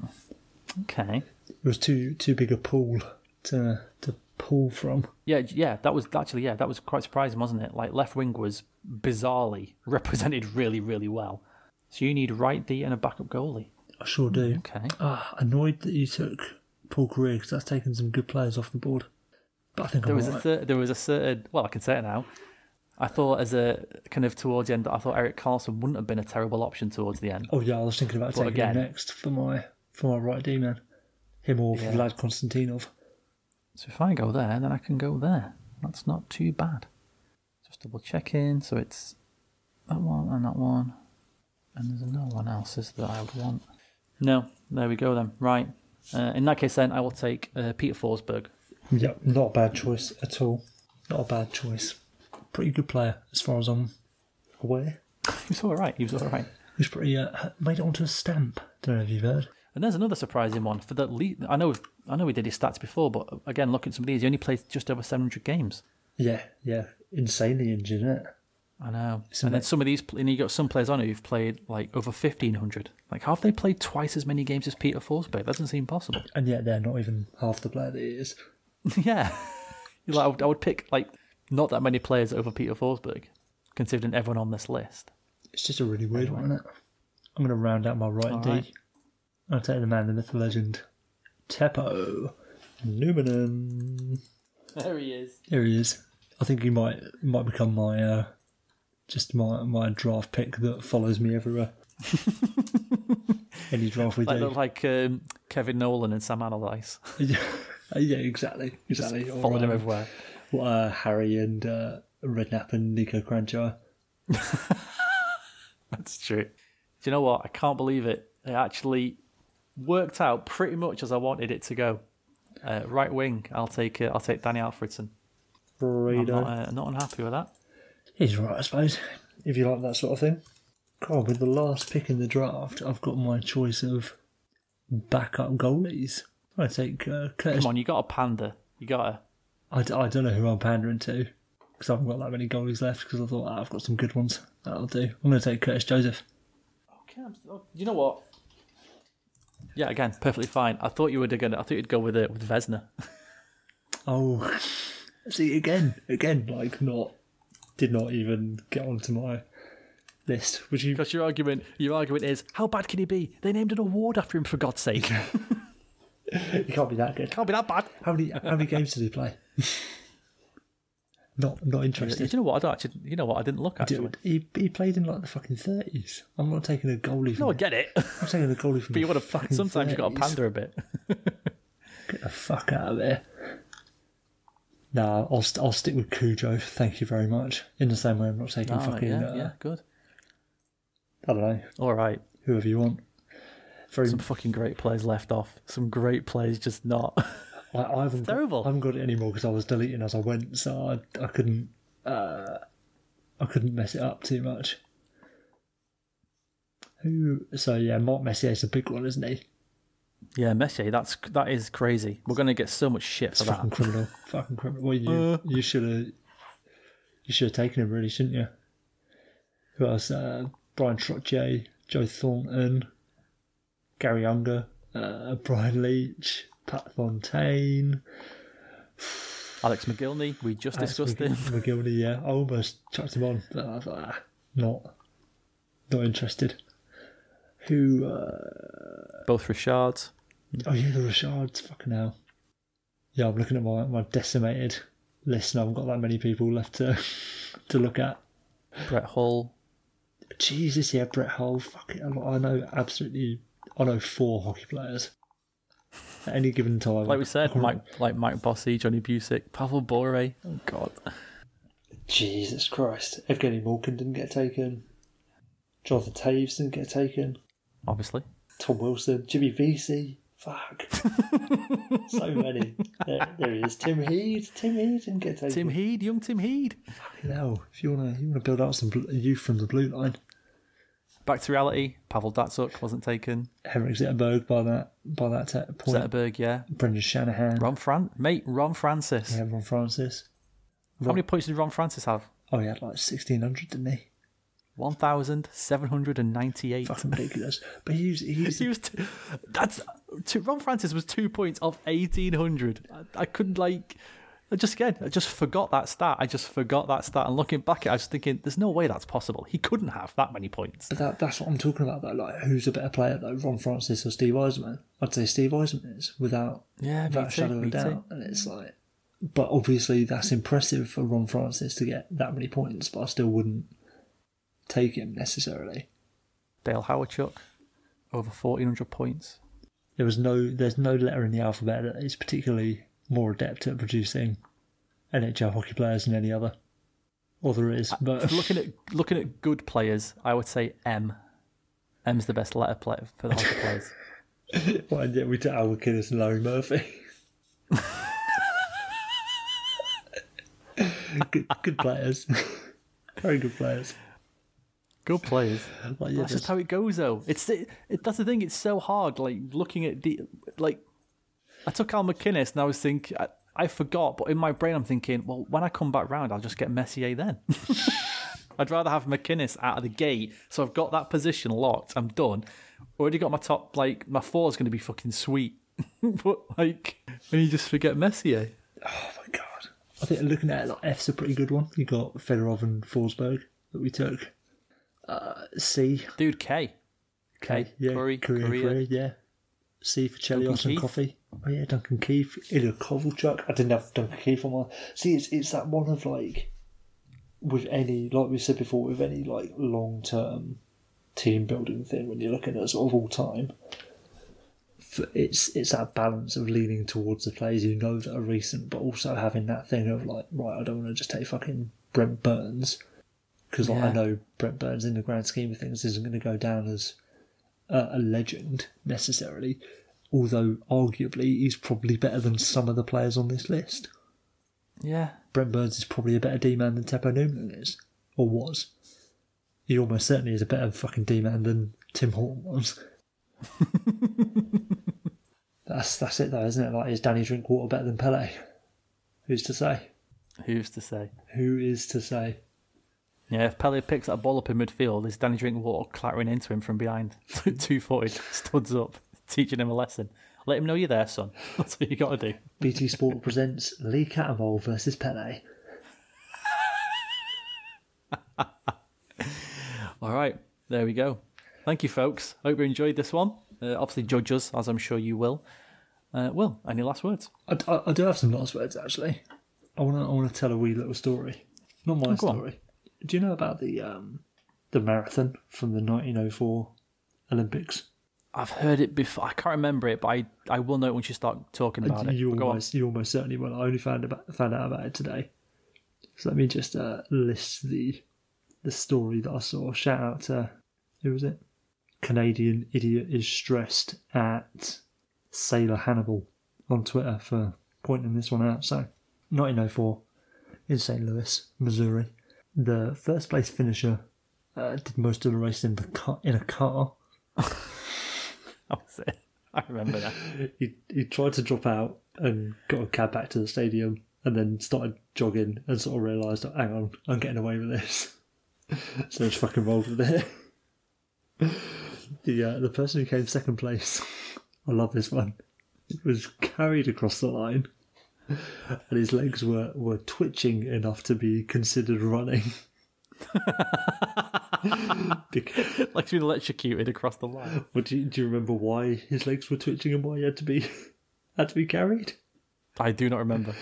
Okay. It was too too big a pool to to pull from. Yeah, yeah, that was actually yeah, that was quite surprising, wasn't it? Like left wing was bizarrely represented really, really well. So you need right D and a backup goalie. I sure do. Okay. Ah, annoyed that you took Paul Kariya because that's taken some good players off the board. But I think There I'm was a alright. there was a certain well, I can say it now. I thought as a kind of towards the end, I thought Erik Karlsson wouldn't have been a terrible option towards the end. Oh yeah, I was thinking about But taking again- him next for my for my right D man. Him or Yeah. Vlad Konstantinov. So if I go there, then I can go there. That's not too bad. Just double check in. So it's that one and that one. And there's no one else is that I would want. No, there we go then. Right. Uh, in that case, then I will take uh, Peter Forsberg. Yeah, not a bad choice at all. Not a bad choice. Pretty good player as far as I'm aware. He was all right. He was all right. He's pretty uh, made it onto a stamp. Don't know if you've heard. And there's another surprising one for the lead. I know, I know we did his stats before, but again, looking at some of these, he only played just over 700 games. Yeah, yeah, insanely injured, isn't it? I know. And then some of these, and you got some players on who've played like over 1500. Like, have they played twice as many games as Peter Forsberg? That doesn't seem possible. And yet they're not even half the player that he is. yeah. Like, I, would, I would pick like not that many players over Peter Forsberg, considering everyone on this list. It's just a really weird one, isn't it? I'm going to round out my right D. right. I'll take the man, the myth, the legend, Teppo Numminen. There he is. Here he is. I think he might might become my uh, just my my draft pick that follows me everywhere. Any draft we Like, do. like um, Kevin Nolan and Sam Allardyce. yeah, exactly, exactly. Or, Followed him um, everywhere. uh, Harry and uh, Redknapp and Niko Kranjcar. That's true. Do you know what? I can't believe it. They actually worked out pretty much as I wanted it to go. Uh, right wing, I'll take uh, I'll take Danny Alfredsson. I'm not, uh, not unhappy with that. He's right, I suppose, if you like that sort of thing. God, with the last pick in the draft, I've got my choice of backup goalies. I take uh, Curtis. Come on, you got a panda. You got a. I, d- I don't know who I'm pandering to because I haven't got that many goalies left because I thought ah, I've got some good ones. That'll do. I'm going to take Curtis Joseph. Okay, I'm, oh, you know what? Yeah, again, perfectly fine. I thought you were gonna. I thought you'd go with it with Vezina. Oh, see again, again, like not did not even get onto my list. Would you? Because your argument, your argument is, how bad can he be? They named an award after him for God's sake. You can't be that good. Can't be that bad. How many how many games did he play? not not interested. Do You know what? I don't actually. You know what? I didn't look actually. Dude, he, he played in like the fucking thirties. I'm not taking a goalie No, I from. get it. I'm taking a goalie from. But you want to. fucking Sometimes you got to pander a bit. Get the fuck out of there. Nah, I'll st- I'll stick with Cujo. Thank you very much. In the same way, I'm not taking Oh, fucking. yeah, uh, yeah, good. I don't know All right. whoever you want. Very Some fucking great players left off. Some great players just not. I, I haven't terrible. Got, I haven't got it anymore because I was deleting as I went, so I, I couldn't uh, I couldn't mess it up too much. Who? So yeah, Mark Messier's a big one, isn't he? yeah, Messier. That's that is crazy. We're gonna get so much shit for that. Fucking criminal, fucking criminal. Well, you Uh. you should have you should have taken him, really, shouldn't you? Who else? Uh, Bryan Trottier, Joe Thornton, Garry Unger, uh, Brian Leetch, Pat Fontaine. Alex Mogilny. We just discussed him. Mogilny, yeah. I almost chucked him on, but I thought, ah, not, not interested. Who? Uh, Both Richards. oh yeah, the Richards. Fucking hell. Yeah, I'm looking at my my decimated list, and I haven't got that many people left to to look at. Brett Hull. Jesus, yeah, Brett Hull. Fucking, I know absolutely. I know four hockey players. At any given time, Like we said, Mike, like Mike Bossy, Johnny Bucyk, Pavel Bure. Oh God. Jesus Christ, Evgeny Malkin didn't get taken. Jonathan Toews didn't get taken. Obviously. Tom Wilson, Jimmy Vesey. Fuck. so many. There, there he is. Tim Heed. Tim Heed didn't get taken. Tim Heed, young Tim Heed. Fucking hell. If you wanna you wanna build out some bl- youth from the blue line, Back to reality. Pavel Datsyuk wasn't taken. Henrik Zetterberg by that by that te- point. Zetterberg, yeah. Brendan Shanahan. Ron Fran, mate, Ron Francis. Yeah, Ron Francis. How many points did Ron Francis have? Oh, he had like sixteen hundred, didn't he? One thousand seven hundred and ninety-eight. Fucking ridiculous. But he was he was He was. T- that's two, Ron Francis was two points off eighteen hundred. I, I couldn't like. I just again, I just forgot that stat. I just forgot that stat. And looking back at, it, I was thinking, there's no way that's possible. He couldn't have that many points. But that, that's what I'm talking about, though. Like, who's a better player, though, Ron Francis or Steve Yzerman? I'd say Steve Yzerman is, without, Yeah, me without a too, shadow of a doubt. too. And it's like, but obviously that's impressive for Ron Francis to get that many points, but I still wouldn't take him necessarily. Dale Hawerchuk, over fourteen hundred points. There was no, there's no letter in the alphabet that is particularly more adept at producing NHL hockey players than any other. Or there is, uh, but looking at looking at good players, I would say M. M's the best letter player for the hockey players. well, yeah, we took Al McInnes and Larry Murphy. good, good players, very good players. Good players. Like, yeah, That's just how it goes, though. It's it, it, that's the thing. It's so hard. Like looking at the like, I took Al MacInnis and I was thinking I, I forgot, but in my brain I'm thinking, well, when I come back round, I'll just get Messier then. I'd rather have MacInnis out of the gate, so I've got that position locked. I'm done. Already got my top. Like my four is going to be fucking sweet, but like, and you just forget Messier. Oh my god! I think looking at it, like F's a pretty good one. You got Fedorov and Forsberg that we took. Uh, C, Dude, K. K, yeah, Kurri, Kariya, Kariya. Kariya, yeah. C for Chelios and. Coffey. Oh yeah, Duncan Keith, Ilya Kovalchuk. I didn't have Duncan Keith on my. See, it's it's that one of like, with any like we said before, with any like long term team building thing when you're looking at sort of all time. It's it's that balance of leaning towards the players you know that are recent, but also having that thing of like, right, I don't want to just take fucking Brent Burns because like, I know Brent Burns in the grand scheme of things isn't going to go down as a, a legend necessarily, although arguably he's probably better than some of the players on this list. Yeah, Brent Burns is probably a better D man than Teppo Newman is, or was. He almost certainly is a better fucking D man than Tim Horton was. that's that's it though, isn't it? Like, is Danny Drinkwater better than Pele? Who's to say? Who's to say? Who is to say? Yeah, if Pele picks that ball up in midfield, is Danny Drinkwater clattering into him from behind, two footed, studs up, teaching him a lesson. Let him know you're there, son. That's what you got to do. BT Sport presents Lee Cattermole versus Pele. All right, there we go. Thank you, folks. Hope you enjoyed this one. Uh, obviously, judge us, as I'm sure you will. Uh, Will, any last words? I, I, I do have some last words actually. I want to I want to tell a wee little story, not my Oh, go on. story. Do you know about the um the marathon from the 1904 Olympics? I've heard it before. I can't remember it, but I, I will know it once you start talking about it. you on. almost you almost certainly will. I only found about found out about it today. So let me just uh, list the the story that I saw. Shout out to who was it? Canadian idiot is stressed at Sailor Hannibal on Twitter for pointing this one out. So 1904 in St. Louis, Missouri. The first place finisher uh, did most of the race in the car, in a car. Was it. I remember that. he he tried to drop out and got a cab back to the stadium and then started jogging and sort of realised, hang on, I'm getting away with this. so just fucking rolled with it. the uh, the person who came second place, I love this one, was carried across the line and his legs were, were twitching enough to be considered running. Like being electrocuted across the line. but do, you, do you remember why his legs were twitching and why he had to be had to be carried? I do not remember.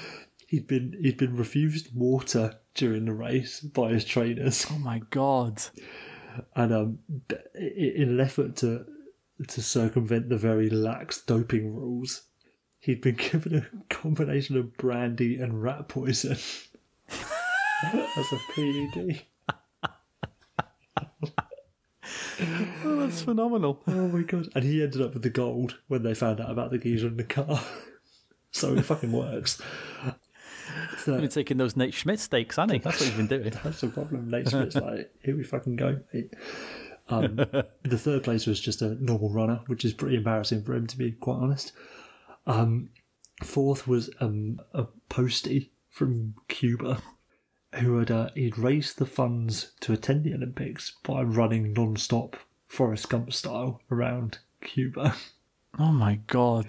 He'd been he'd been refused water during the race by his trainers, Oh my god. and um, in an effort to to circumvent the very lax doping rules, he'd been given a combination of brandy and rat poison as a PED. Oh, that's phenomenal. Oh my god! And he ended up with the gold when they found out about the geezer in the car. so it fucking works. So- You've been taking those Nate Schmidt steaks, hasn't he? That's what he's been doing. That's the problem. Nate Smith's like, here we fucking go, mate. Um, the third place was just a normal runner, which is pretty embarrassing for him, to be quite honest. Um, fourth was um, a postie from Cuba who had uh, he'd raised the funds to attend the Olympics by running non-stop Forrest Gump style around Cuba. Oh my god.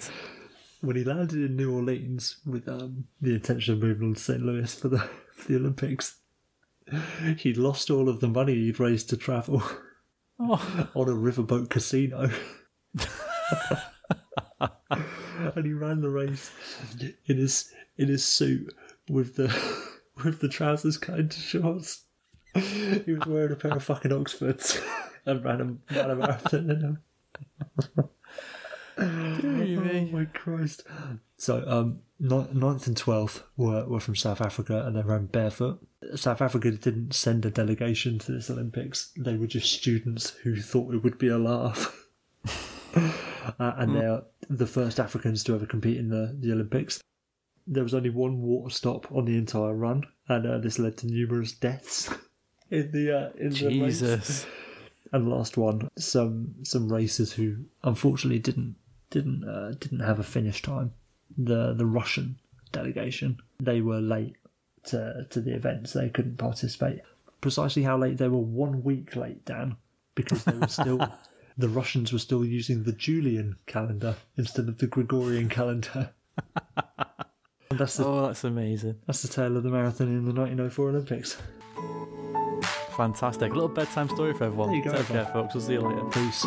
when he landed in New Orleans with um, the intention of moving on to St. Louis for the for the Olympics, he'd lost all of the money he'd raised to travel Oh, on a riverboat casino. and he ran the race in his in his suit with the with the trousers cut into shorts. He was wearing a pair of fucking Oxfords and ran a, ran a marathon in them. Oh my Christ! So, um, ni- ninth and twelfth were were from South Africa, and they ran barefoot. South Africa didn't send a delegation to this Olympics; they were just students who thought it would be a laugh. uh, and they're the first Africans to ever compete in the, the Olympics. There was only one water stop on the entire run, and uh, this led to numerous deaths in the uh, in the race. Jesus. And last one, some some racers who unfortunately didn't didn't uh, didn't have a finish time. The the Russian delegation they were late to to the event, so they couldn't participate. Precisely how late they were? One week late, Dan, because they were still the Russians were still using the Julian calendar instead of the Gregorian calendar. and that's the Oh, that's amazing. that's the tale of the marathon in the 1904 Olympics. Fantastic. A little bedtime story for everyone. There you go, Take care, folks. We'll see you later. Peace.